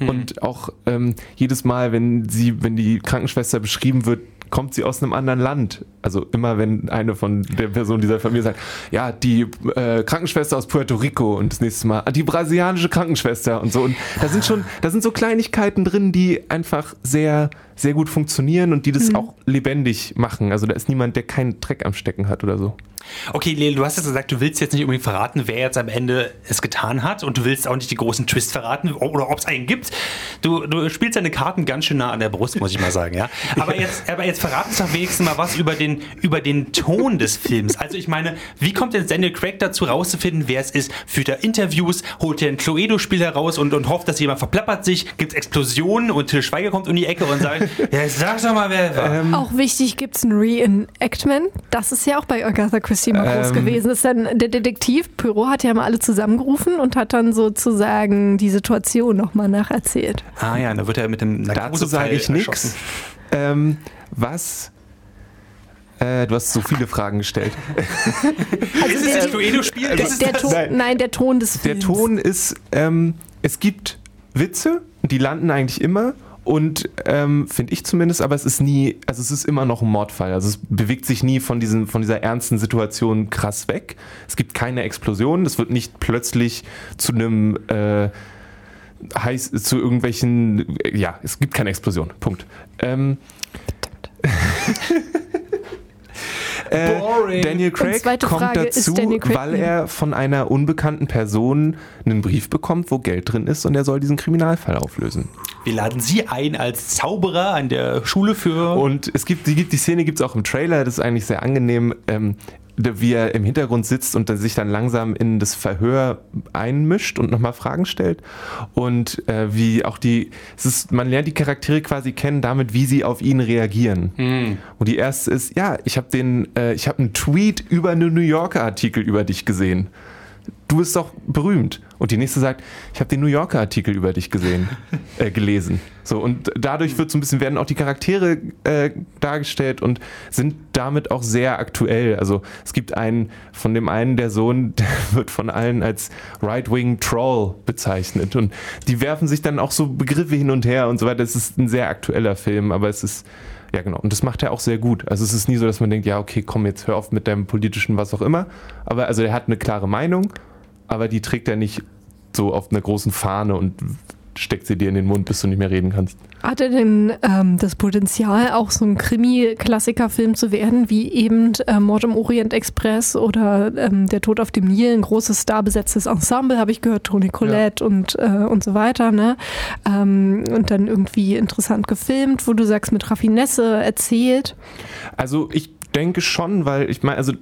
mhm. und auch ähm, jedes Mal, wenn sie, wenn die Krankenschwester beschrieben wird, kommt sie aus einem anderen Land. Also immer wenn eine von der Person dieser Familie sagt, ja, die äh, Krankenschwester aus Puerto Rico und das nächste Mal die brasilianische Krankenschwester und so. Und da sind schon, da sind so Kleinigkeiten drin, die einfach sehr, sehr gut funktionieren und die das mhm. auch lebendig machen. Also da ist niemand, der keinen Dreck am Stecken hat oder so. Okay, Lele, du hast jetzt gesagt, du willst jetzt nicht unbedingt verraten, wer jetzt am Ende es getan hat und du willst auch nicht die großen Twist verraten oder ob es einen gibt. Du, du spielst deine Karten ganz schön nah an der Brust, muss ich mal sagen, ja. Aber jetzt, aber jetzt verrat uns doch wenigstens mal was über den, über den Ton des Films. Also ich meine, wie kommt jetzt Daniel Craig dazu rauszufinden, wer es ist? Führt er Interviews, holt er ein Cluedo-Spiel heraus und, und hofft, dass jemand verplappert sich, gibt es Explosionen und Till Schweiger kommt um die Ecke und sagt, ja, sag doch mal, wer war. Ähm, auch wichtig, gibt es ein Reenactment. Das ist ja auch bei Agatha Christie mal groß ähm, gewesen. Das ist dann der Detektiv, Pyro hat ja mal alle zusammengerufen und hat dann sozusagen die Situation nochmal nacherzählt. Ah ja, da wird er mit dem Dazu sage ich nichts. Ähm, was äh, du hast so viele Fragen gestellt. Also ist es das Cluedo-Spiel? Der, der Ton, nein. nein, der Ton des Films. Der Ton ist, ähm, es gibt Witze, die landen eigentlich immer und ähm, finde ich zumindest, aber es ist nie, also es ist immer noch ein Mordfall. Also es bewegt sich nie von, diesen, von dieser ernsten Situation krass weg. Es gibt keine Explosion, es wird nicht plötzlich zu einem äh, heiß, zu irgendwelchen, ja, es gibt keine Explosion. Punkt. Ähm, Äh, Daniel Craig kommt Frage, dazu, Craig weil er von einer unbekannten Person einen Brief bekommt, wo Geld drin ist und er soll diesen Kriminalfall auflösen. Wir laden Sie ein als Zauberer an der Schule für. Und es gibt die, die Szene gibt es auch im Trailer, das ist eigentlich sehr angenehm. Ähm, wie er im Hintergrund sitzt und sich dann langsam in das Verhör einmischt und nochmal Fragen stellt. Und äh, wie auch die, es ist, man lernt die Charaktere quasi kennen damit, wie sie auf ihn reagieren. Mhm. Und die erste ist, ja, ich habe den, äh, ich habe einen Tweet über einen New Yorker Artikel über dich gesehen du bist doch berühmt. Und die nächste sagt, ich habe den New Yorker Artikel über dich gesehen, äh, gelesen. So, und dadurch wird so ein bisschen, werden auch die Charaktere äh, dargestellt und sind damit auch sehr aktuell. Also es gibt einen, von dem einen, der Sohn, der wird von allen als Right-Wing Troll bezeichnet. Und die werfen sich dann auch so Begriffe hin und her und so weiter. Es ist ein sehr aktueller Film, aber es ist ja, genau. Und das macht er auch sehr gut. Also es ist nie so, dass man denkt, ja, okay, komm, jetzt hör auf mit deinem politischen was auch immer. Aber also er hat eine klare Meinung, aber die trägt er nicht so auf einer großen Fahne und steckt sie dir in den Mund, bis du nicht mehr reden kannst. Hat er denn ähm, das Potenzial, auch so ein Krimi-Klassiker-Film zu werden, wie eben äh, Mord im Orient Express oder ähm, Der Tod auf dem Nil, ein großes starbesetztes Ensemble, habe ich gehört, Toni Collette ja. und, äh, und so weiter. Ne? Ähm, und dann irgendwie interessant gefilmt, wo du sagst, mit Raffinesse erzählt. Also ich denke schon, weil ich meine, also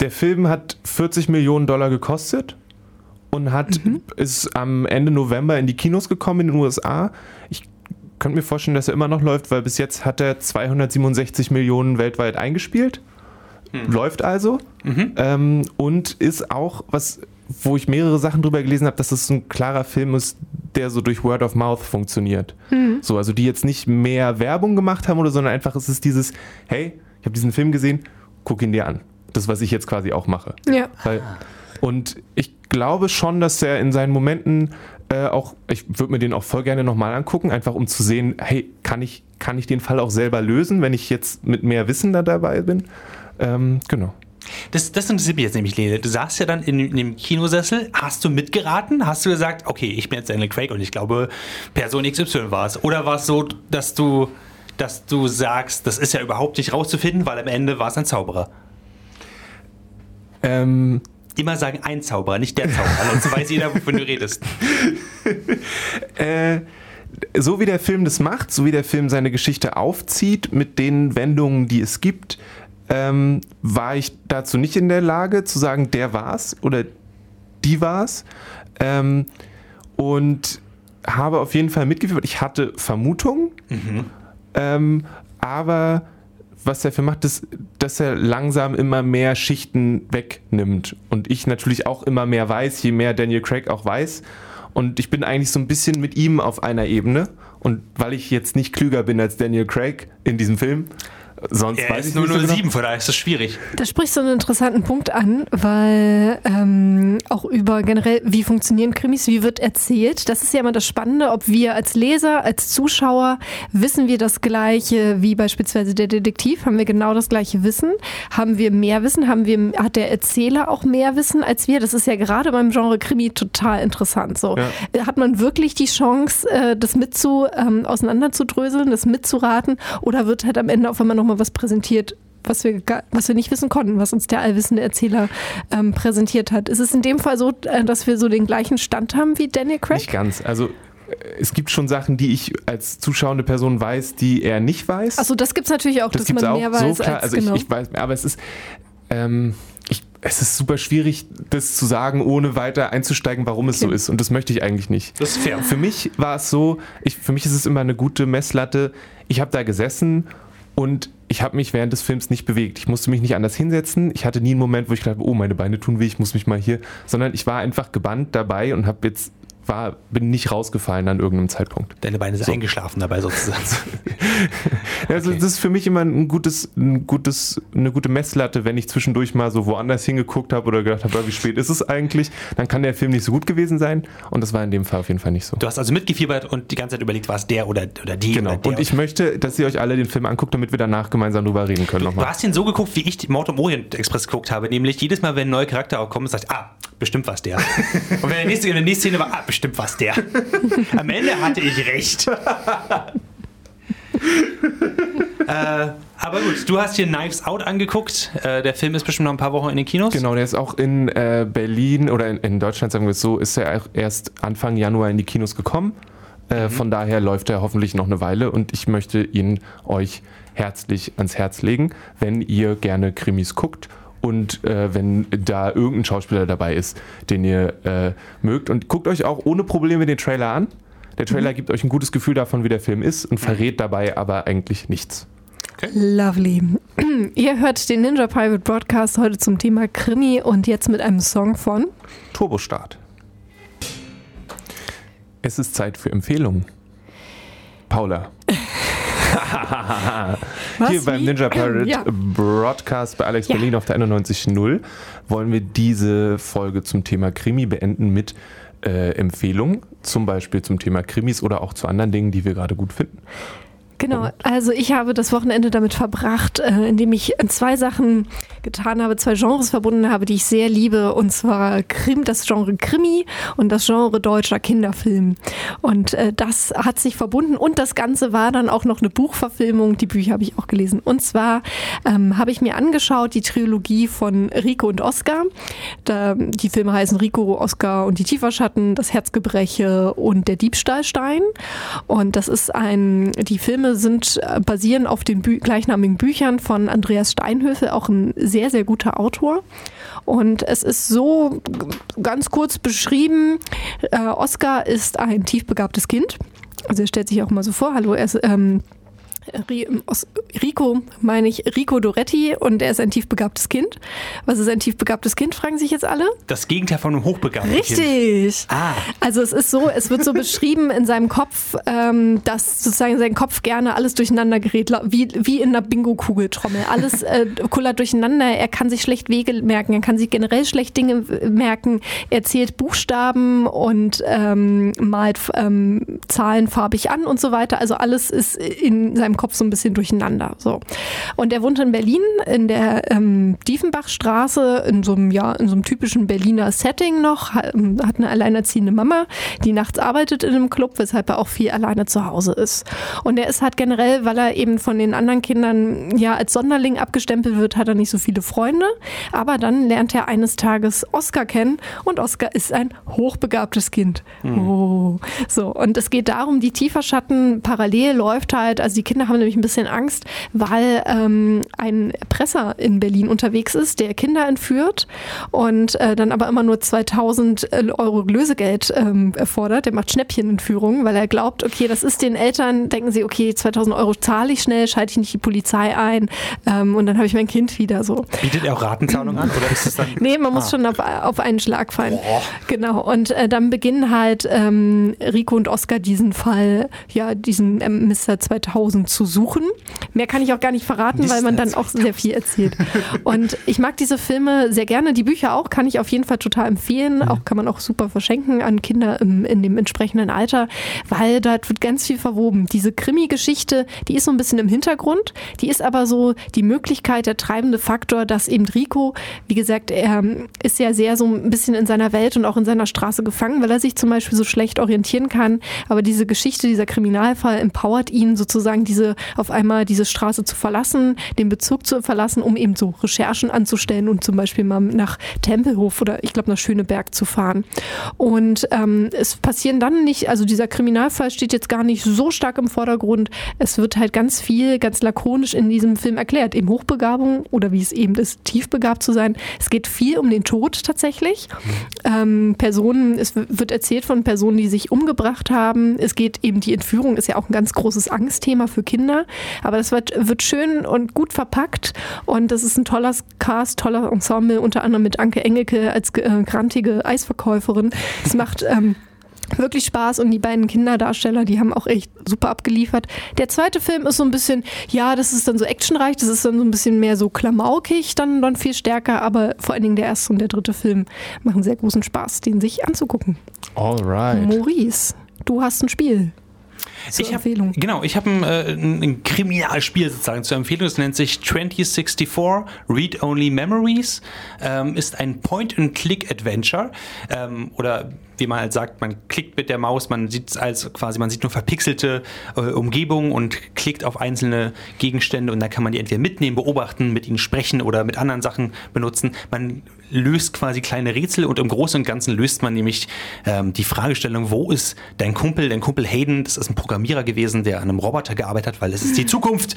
der Film hat 40 Millionen Dollar gekostet und hat mhm. ist am Ende November in die Kinos gekommen in den USA. Ich könnte mir vorstellen, dass er immer noch läuft, weil bis jetzt hat er 267 Millionen weltweit eingespielt. Mhm. Läuft also. Mhm. Ähm, und ist auch, was, wo ich mehrere Sachen drüber gelesen habe, dass es ein klarer Film ist, der so durch Word of Mouth funktioniert. Mhm. So, also die jetzt nicht mehr Werbung gemacht haben oder, sondern einfach es ist dieses, hey, ich habe diesen Film gesehen, guck ihn dir an. Das, was ich jetzt quasi auch mache. Ja. Weil, und ich glaube schon, dass er in seinen Momenten äh, auch, ich würde mir den auch voll gerne nochmal angucken, einfach um zu sehen, hey, kann ich, kann ich den Fall auch selber lösen, wenn ich jetzt mit mehr Wissen da dabei bin? Ähm, genau. Das, das interessiert mich jetzt nämlich, Lene. Du saßt ja dann in, in, dem Kinosessel. Hast du mitgeraten? Hast du gesagt, okay, ich bin jetzt Daniel Craig und ich glaube, Person XY war es? Oder war es so, dass du, dass du sagst, das ist ja überhaupt nicht rauszufinden, weil am Ende war es ein Zauberer? Ähm, immer sagen ein Zauberer, nicht der Zauberer, sonst weiß jeder, wovon du redest. äh, so wie der Film das macht, so wie der Film seine Geschichte aufzieht, mit den Wendungen, die es gibt, ähm, war ich dazu nicht in der Lage zu sagen, der war's oder die war's. Ähm, und habe auf jeden Fall mitgeführt. Ich hatte Vermutungen, ähm, aber was der Film macht, ist, dass er langsam immer mehr Schichten wegnimmt. Und ich natürlich auch immer mehr weiß, je mehr Daniel Craig auch weiß. Und ich bin eigentlich so ein bisschen mit ihm auf einer Ebene. Und weil ich jetzt nicht klüger bin als Daniel Craig in diesem Film, sonst Er weiß ist ich nicht so genau. 007, von daher ist das schwierig. Da sprichst du einen interessanten Punkt an, weil ähm, auch über generell, wie funktionieren Krimis, wie wird erzählt. Das ist ja immer das Spannende, ob wir als Leser, als Zuschauer, wissen wir das Gleiche wie beispielsweise der Detektiv, haben wir genau das gleiche Wissen, haben wir mehr Wissen, haben wir, hat der Erzähler auch mehr Wissen als wir. Das ist ja gerade beim Genre Krimi total interessant. So hat man wirklich die Chance, äh, das mitzu ähm, auseinanderzudröseln, das mitzuraten, oder wird halt am Ende auf einmal nochmal was präsentiert, was wir, was wir nicht wissen konnten, was uns der allwissende Erzähler ähm, präsentiert hat. Ist es in dem Fall so, äh, dass wir so den gleichen Stand haben wie Daniel Craig? Nicht ganz. Also äh, es gibt schon Sachen, die ich als zuschauende Person weiß, die er nicht weiß. Achso, das gibt es natürlich auch, das dass man auch mehr weiß so klar. als Also genau. ich, ich weiß, aber es ist, ähm, ich, es ist super schwierig, das zu sagen, ohne weiter einzusteigen, warum es so Okay. ist. Und das möchte ich eigentlich nicht. Das ist fair. Für mich war es so, ich, für mich ist es immer eine gute Messlatte. Ich habe da gesessen und ich habe mich während des Films nicht bewegt. Ich musste mich nicht anders hinsetzen. Ich hatte nie einen Moment, wo ich gedacht habe, oh, meine Beine tun weh, ich muss mich mal hier, sondern ich war einfach gebannt dabei und habe jetzt war, bin nicht rausgefallen an irgendeinem Zeitpunkt. Deine Beine sind eingeschlafen dabei sozusagen. Also Okay. das ist für mich immer ein gutes, ein gutes, eine gute Messlatte, wenn ich zwischendurch mal so woanders hingeguckt habe oder gedacht habe, ah, wie spät ist es eigentlich, dann kann der Film nicht so gut gewesen sein. Und das war in dem Fall auf jeden Fall nicht so. Du hast also mitgefiebert und die ganze Zeit überlegt, war es der oder, oder die Genau. oder der. Und ich möchte, dass ihr euch alle den Film anguckt, damit wir danach gemeinsam drüber reden können Du nochmal. hast ihn so geguckt, wie ich Mord im Orient Express geguckt habe, nämlich jedes Mal, wenn ein neuer Charakter aufkommt, sagt, ah, bestimmt was der. Und wenn der nächste, in der nächsten Szene war, ah, bestimmt was der. Am Ende hatte ich recht. äh, aber gut, du hast hier Knives Out angeguckt. Äh, der Film ist bestimmt noch ein paar Wochen in den Kinos. Genau, der ist auch in äh, Berlin oder in, in Deutschland, sagen wir es so, ist er erst Anfang Januar in die Kinos gekommen. Äh, Von daher läuft er hoffentlich noch eine Weile und ich möchte ihn euch herzlich ans Herz legen, wenn ihr gerne Krimis guckt und äh, wenn da irgendein Schauspieler dabei ist, den ihr äh, mögt. Und guckt euch auch ohne Probleme den Trailer an. Der Trailer gibt euch ein gutes Gefühl davon, wie der Film ist und verrät dabei aber eigentlich nichts. Lovely. Ihr hört den Ninja Private Broadcast heute zum Thema Krimi und jetzt mit einem Song von Turbostart. Es ist Zeit für Empfehlungen. Paula. Hier beim Wie? Ninja Pirate Ja. Broadcast bei Alex Ja. Berlin auf der 91.0 wollen wir diese Folge zum Thema Krimi beenden mit äh, Empfehlungen, zum Beispiel zum Thema Krimis oder auch zu anderen Dingen, die wir gerade gut finden. Genau, also ich habe das Wochenende damit verbracht, äh, indem ich zwei Sachen getan habe, zwei Genres verbunden habe, die ich sehr liebe, und zwar Krim, das Genre Krimi und das Genre deutscher Kinderfilm. Und äh, das hat sich verbunden und das Ganze war dann auch noch eine Buchverfilmung, die Bücher habe ich auch gelesen. Und zwar ähm, habe ich mir angeschaut die Trilogie von Rico und Oscar. Da, die Filme heißen Rico, Oscar und die Tieferschatten, das Herzgebreche und der Diebstahlstein. Und das ist ein, die Filme sind äh, basieren auf den Bü gleichnamigen Büchern von Andreas Steinhöfel, auch ein sehr, sehr guter Autor. Und es ist so ganz kurz beschrieben, äh, Oscar ist ein tiefbegabtes Kind. Also er stellt sich auch mal so vor, hallo, er ist ähm, Rico, meine ich, Rico Doretti und er ist ein tiefbegabtes Kind. Was ist ein tiefbegabtes Kind, fragen sich jetzt alle? Das Gegenteil von einem hochbegabten Kind. Richtig. Ah. Also es ist so, es wird so beschrieben in seinem Kopf, ähm, dass sozusagen sein Kopf gerne alles durcheinander gerät, wie, wie in einer Bingo-Kugeltrommel. Alles äh, kullert durcheinander, er kann sich schlecht Wege merken, er kann sich generell schlecht Dinge äh, merken, er zählt Buchstaben und ähm, malt ähm, Zahlen farbig an und so weiter. Also alles ist in seinem Kopf so ein bisschen durcheinander. So. Und er wohnt in Berlin in der ähm, Diefenbachstraße in so einem ja in so einem typischen Berliner Setting noch ähm, hat eine alleinerziehende Mama, die nachts arbeitet in einem Club, weshalb er auch viel alleine zu Hause ist. Und er ist halt generell, weil er eben von den anderen Kindern ja als Sonderling abgestempelt wird, hat er nicht so viele Freunde. Aber dann lernt er eines Tages Oscar kennen und Oscar ist ein hochbegabtes Kind. Oh. So und es geht darum, die Tieferschatten parallel läuft halt, also die Kinder Haben nämlich ein bisschen Angst, weil ähm, ein Erpresser in Berlin unterwegs ist, der Kinder entführt und äh, dann aber immer nur 2000 äh, Euro Lösegeld ähm, erfordert. Der macht Schnäppchenentführungen, weil er glaubt, okay, das ist den Eltern, denken sie, okay, 2000 Euro zahle ich schnell, schalte ich nicht die Polizei ein ähm, und dann habe ich mein Kind wieder so. Bietet er auch Ratenzahlung an oder ist es dann? Nee, man muss Ah. schon auf, auf einen Schlag fallen. Genau. Und äh, dann beginnen halt ähm, Rico und Oscar diesen Fall, ja, diesen ähm, Mr. 2000 zu suchen. Mehr kann ich auch gar nicht verraten, weil man dann auch sehr viel erzählt. Und ich mag diese Filme sehr gerne. Die Bücher auch kann ich auf jeden Fall total empfehlen. Auch kann man auch super verschenken an Kinder im, in dem entsprechenden Alter, weil dort wird ganz viel verwoben. Diese Krimi-Geschichte, die ist so ein bisschen im Hintergrund. Die ist aber so die Möglichkeit, der treibende Faktor, dass eben Rico, wie gesagt, er ähm, ist ja sehr so ein bisschen in seiner Welt und auch in seiner Straße gefangen, weil er sich zum Beispiel so schlecht orientieren kann. Aber diese Geschichte, dieser Kriminalfall empowert ihn sozusagen, diese auf einmal diese Straße zu verlassen, den Bezirk zu verlassen, um eben so Recherchen anzustellen und zum Beispiel mal nach Tempelhof oder ich glaube nach Schöneberg zu fahren. Und ähm, es passieren dann nicht, also dieser Kriminalfall steht jetzt gar nicht so stark im Vordergrund. Es wird halt ganz viel, ganz lakonisch in diesem Film erklärt. Eben Hochbegabung oder wie es eben ist, tiefbegabt zu sein. Es geht viel um den Tod tatsächlich. Ähm, Personen, es wird erzählt von Personen, die sich umgebracht haben. Es geht eben, die Entführung ist ja auch ein ganz großes Angstthema für Kinder. Aber das wird, wird schön und gut verpackt. Und das ist ein toller Cast, toller Ensemble, unter anderem mit Anke Engelke als äh, grantige Eisverkäuferin. Es macht ähm, wirklich Spaß und die beiden Kinderdarsteller, die haben auch echt super abgeliefert. Der zweite Film ist so ein bisschen, ja, das ist dann so actionreich, das ist dann so ein bisschen mehr so klamaukig, dann, dann viel stärker, aber vor allen Dingen der erste und der dritte Film machen sehr großen Spaß, den sich anzugucken. Alright. Maurice, du hast ein Spiel. Zur Ich hab, Empfehlung. Genau, ich habe ein, äh, ein Kriminalspiel sozusagen zur Empfehlung. Es nennt sich 2064 Read Only Memories. Ähm, ist ein Point-and-Click-Adventure. Ähm, oder wie man halt sagt, man klickt mit der Maus, man sieht es als quasi, man sieht nur verpixelte äh, Umgebungen und klickt auf einzelne Gegenstände und dann kann man die entweder mitnehmen, beobachten, mit ihnen sprechen oder mit anderen Sachen benutzen. Man löst quasi kleine Rätsel und im Großen und Ganzen löst man nämlich ähm, die Fragestellung, wo ist dein Kumpel, dein Kumpel Hayden, das ist ein Programmierer gewesen, der an einem Roboter gearbeitet hat, weil es ist die Zukunft.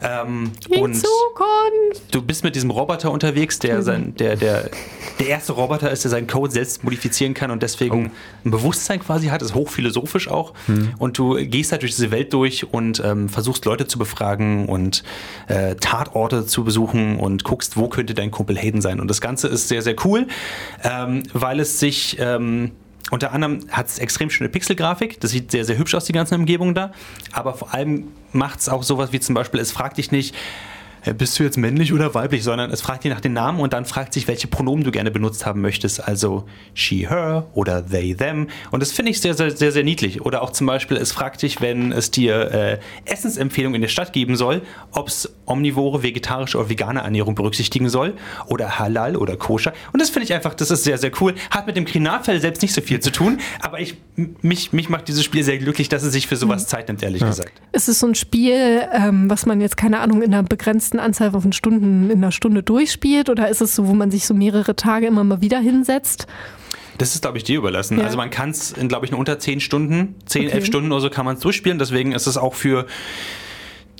Ähm, Die und Zukunft. du bist mit diesem Roboter unterwegs, der sein, der, der, der erste Roboter ist, der seinen Code selbst modifizieren kann und deswegen ein Bewusstsein quasi hat, ist hochphilosophisch auch. Und du gehst halt durch diese Welt durch und ähm, versuchst Leute zu befragen und äh, Tatorte zu besuchen und guckst, wo könnte dein Kumpel Hayden sein. Und das Ganze ist sehr, sehr cool, ähm, weil es sich ähm, unter anderem hat es extrem schöne Pixelgrafik. Das sieht sehr, sehr hübsch aus, die ganze Umgebung da. Aber vor allem macht es auch sowas wie zum Beispiel, es fragt dich nicht, bist du jetzt männlich oder weiblich, sondern es fragt dich nach den Namen und dann fragt sich, welche Pronomen du gerne benutzt haben möchtest. Also she, her oder they, them. Und das finde ich sehr, sehr, sehr, sehr niedlich. Oder auch zum Beispiel, es fragt dich, wenn es dir äh, Essensempfehlungen in der Stadt geben soll, ob es omnivore, vegetarische oder vegane Ernährung berücksichtigen soll. Oder halal oder koscher. Und das finde ich einfach, das ist sehr, sehr cool. Hat mit dem Kriminalfall selbst nicht so viel zu tun, aber ich, mich, mich macht dieses Spiel sehr glücklich, dass es sich für sowas Zeit nimmt, ehrlich gesagt. Es ist so ein Spiel, ähm, was man jetzt, keine Ahnung, in einer begrenzten Anzahl von Stunden, in einer Stunde durchspielt? Oder ist es so, wo man sich so mehrere Tage immer mal wieder hinsetzt? Das ist, glaube ich, dir überlassen. Ja. Also man kann es in, glaube ich, in unter 10 Stunden, 10, Okay. 11 Stunden oder so kann man es durchspielen. Deswegen ist es auch für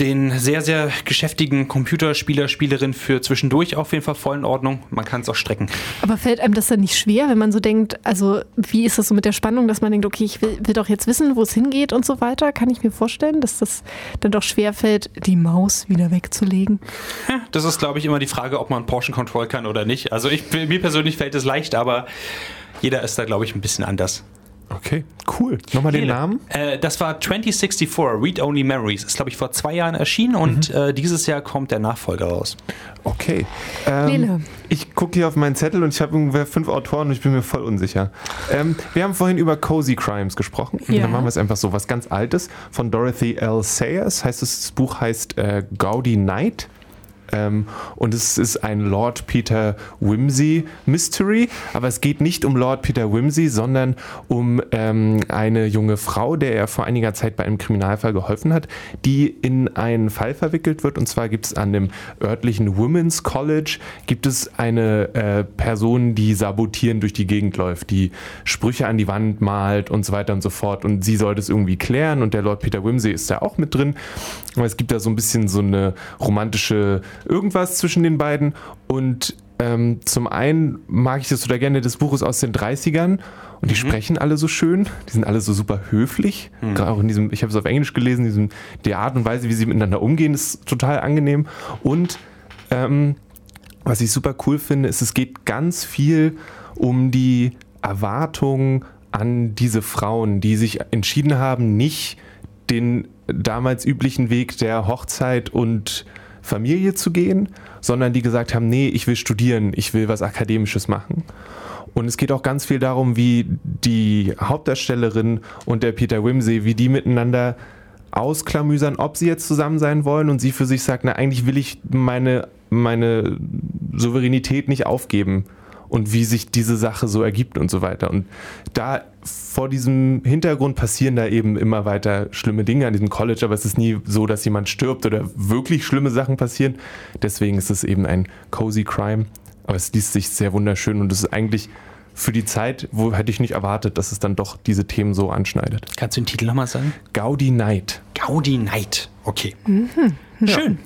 den sehr, sehr geschäftigen Computerspieler, Spielerin für zwischendurch auf jeden Fall voll in Ordnung. Man kann es auch strecken. Aber fällt einem das dann nicht schwer, wenn man so denkt, also wie ist das so mit der Spannung, dass man denkt, okay, ich will, will doch jetzt wissen, wo es hingeht und so weiter? Kann ich mir vorstellen, dass das dann doch schwer fällt, die Maus wieder wegzulegen? Das ist, glaube ich, immer die Frage, ob man Portion Control kann oder nicht. Also ich, mir persönlich fällt es leicht, aber jeder ist da, glaube ich, ein bisschen anders. Okay, cool. Nochmal den Lele. Namen? Äh, das war 2064, Read Only Memories. Ist, glaube ich, vor zwei Jahren erschienen und äh, dieses Jahr kommt der Nachfolger raus. Okay. Ähm, Lele. Ich gucke hier auf meinen Zettel und ich habe ungefähr fünf Autoren und ich bin mir voll unsicher. Ähm, wir haben vorhin über Cozy Crimes gesprochen. Ja. Dann machen wir es einfach so. Was ganz Altes von Dorothy L. Sayers. Heißt es, das Buch heißt äh, Gaudi Night. Ähm, und es ist ein Lord Peter Wimsey Mystery, aber es geht nicht um Lord Peter Wimsey, sondern um ähm, eine junge Frau, der er vor einiger Zeit bei einem Kriminalfall geholfen hat, die in einen Fall verwickelt wird. Und zwar gibt es an dem örtlichen Women's College gibt es eine äh, Person, die sabotierend durch die Gegend läuft, die Sprüche an die Wand malt und so weiter und so fort. Und sie soll das irgendwie klären und der Lord Peter Wimsey ist da auch mit drin. Es gibt da so ein bisschen so eine romantische irgendwas zwischen den beiden. Und ähm, zum einen mag ich das oder gerne des Buches aus den 30ern und die mhm. sprechen alle so schön, die sind alle so super höflich. Mhm. Gerade auch in diesem, ich habe es auf Englisch gelesen, diesem, die Art und Weise, wie sie miteinander umgehen, ist total angenehm. Und ähm, was ich super cool finde, ist, es geht ganz viel um die Erwartungen an diese Frauen, die sich entschieden haben, nicht den damals üblichen Weg der Hochzeit und Familie zu gehen, sondern die gesagt haben, nee, ich will studieren, ich will was Akademisches machen. Und es geht auch ganz viel darum, wie die Hauptdarstellerin und der Peter Wimsey, wie die miteinander ausklamüsern, ob sie jetzt zusammen sein wollen und sie für sich sagt, na eigentlich will ich meine, meine Souveränität nicht aufgeben und wie sich diese Sache so ergibt und so weiter. Und da vor diesem Hintergrund passieren da eben immer weiter schlimme Dinge an diesem College, aber es ist nie so, dass jemand stirbt oder wirklich schlimme Sachen passieren. Deswegen ist es eben ein cozy Crime. Aber es liest sich sehr wunderschön und es ist eigentlich für die Zeit, wo hätte ich nicht erwartet, dass es dann doch diese Themen so anschneidet. Kannst du den Titel nochmal sagen? Gaudi Night. Gaudi Night, okay. Mhm. Schön.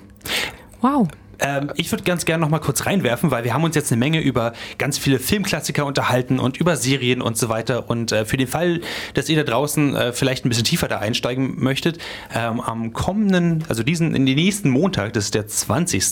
Wow. Ähm, ich würde ganz gerne noch mal kurz reinwerfen, weil wir haben uns jetzt eine Menge über ganz viele Filmklassiker unterhalten und über Serien und so weiter. Und äh, für den Fall, dass ihr da draußen äh, vielleicht ein bisschen tiefer da einsteigen möchtet, ähm, am kommenden, also diesen, in den nächsten Montag, das ist der 20.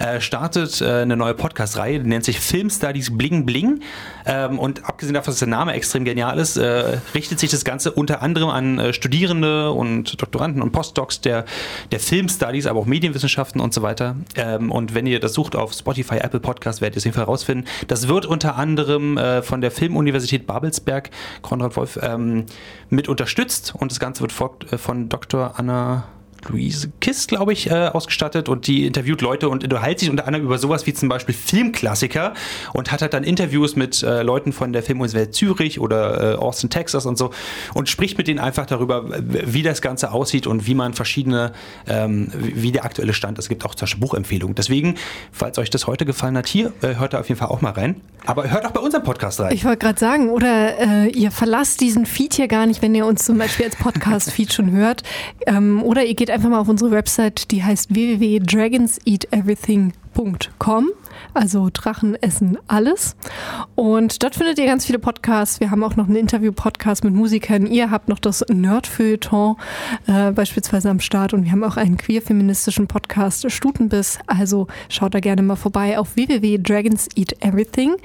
Äh, startet äh, eine neue Podcast-Reihe, die nennt sich Film Studies Bling Bling. Ähm, und abgesehen davon, dass der Name extrem genial ist, äh, richtet sich das Ganze unter anderem an äh, Studierende und Doktoranden und Postdocs der, der Film Studies, aber auch Medienwissenschaften und so weiter. Ähm, ähm, und wenn ihr das sucht auf Spotify, Apple Podcast, werdet ihr es auf jeden Fall herausfinden. Das wird unter anderem äh, von der Filmuniversität Babelsberg, Konrad Wolf, ähm, mit unterstützt. Und das Ganze wird äh, von Dr. Anna Luise Kiss, glaube ich, äh, ausgestattet und die interviewt Leute und unterhält sich unter anderem über sowas wie zum Beispiel Filmklassiker und hat halt dann Interviews mit äh, Leuten von der Filmuniversität Zürich oder äh, Austin, Texas und so und spricht mit denen einfach darüber, wie das Ganze aussieht und wie man verschiedene, ähm, wie der aktuelle Stand ist. Es gibt auch zum Beispiel Buchempfehlungen. Deswegen, falls euch das heute gefallen hat, hier, äh, hört da auf jeden Fall auch mal rein. Aber hört auch bei unserem Podcast rein. Ich wollte gerade sagen, oder äh, ihr verlasst diesen Feed hier gar nicht, wenn ihr uns zum Beispiel als Podcast-Feed schon hört. Ähm, oder ihr geht einfach mal auf unsere Website, die heißt www.dragonseateverything.com also Drachen essen alles. Und dort findet ihr ganz viele Podcasts. Wir haben auch noch einen Interview-Podcast mit Musikern. Ihr habt noch das Nerd-Feuilleton äh, beispielsweise am Start und wir haben auch einen queer-feministischen Podcast Stutenbiss. Also schaut da gerne mal vorbei auf www.dragonseateverything.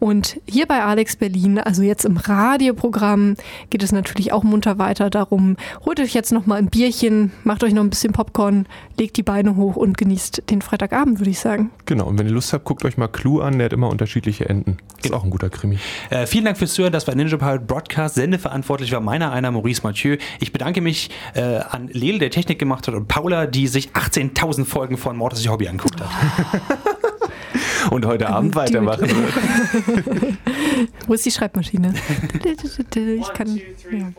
Und hier bei Alex Berlin, also jetzt im Radioprogramm, geht es natürlich auch munter weiter darum, holt euch jetzt noch mal ein Bierchen, macht euch noch ein bisschen Popcorn, legt die Beine hoch und genießt den Freitagabend, würde ich sagen. Genau, und wenn ihr Lust habt, guckt euch mal Clue an, der hat immer unterschiedliche Enden. Ist genau. auch ein guter Krimi. Äh, vielen Dank fürs Zuhören, das war Ninja Pirate Broadcast. Sendeverantwortlich war meiner einer, Maurice Mathieu. Ich bedanke mich äh, an Lele, der Technik gemacht hat, und Paula, die sich 18.000 Folgen von Mord ist Hobby anguckt hat. und heute Abend weitermachen wird. Wo ist die Schreibmaschine? ich kann. One, two, three, ja.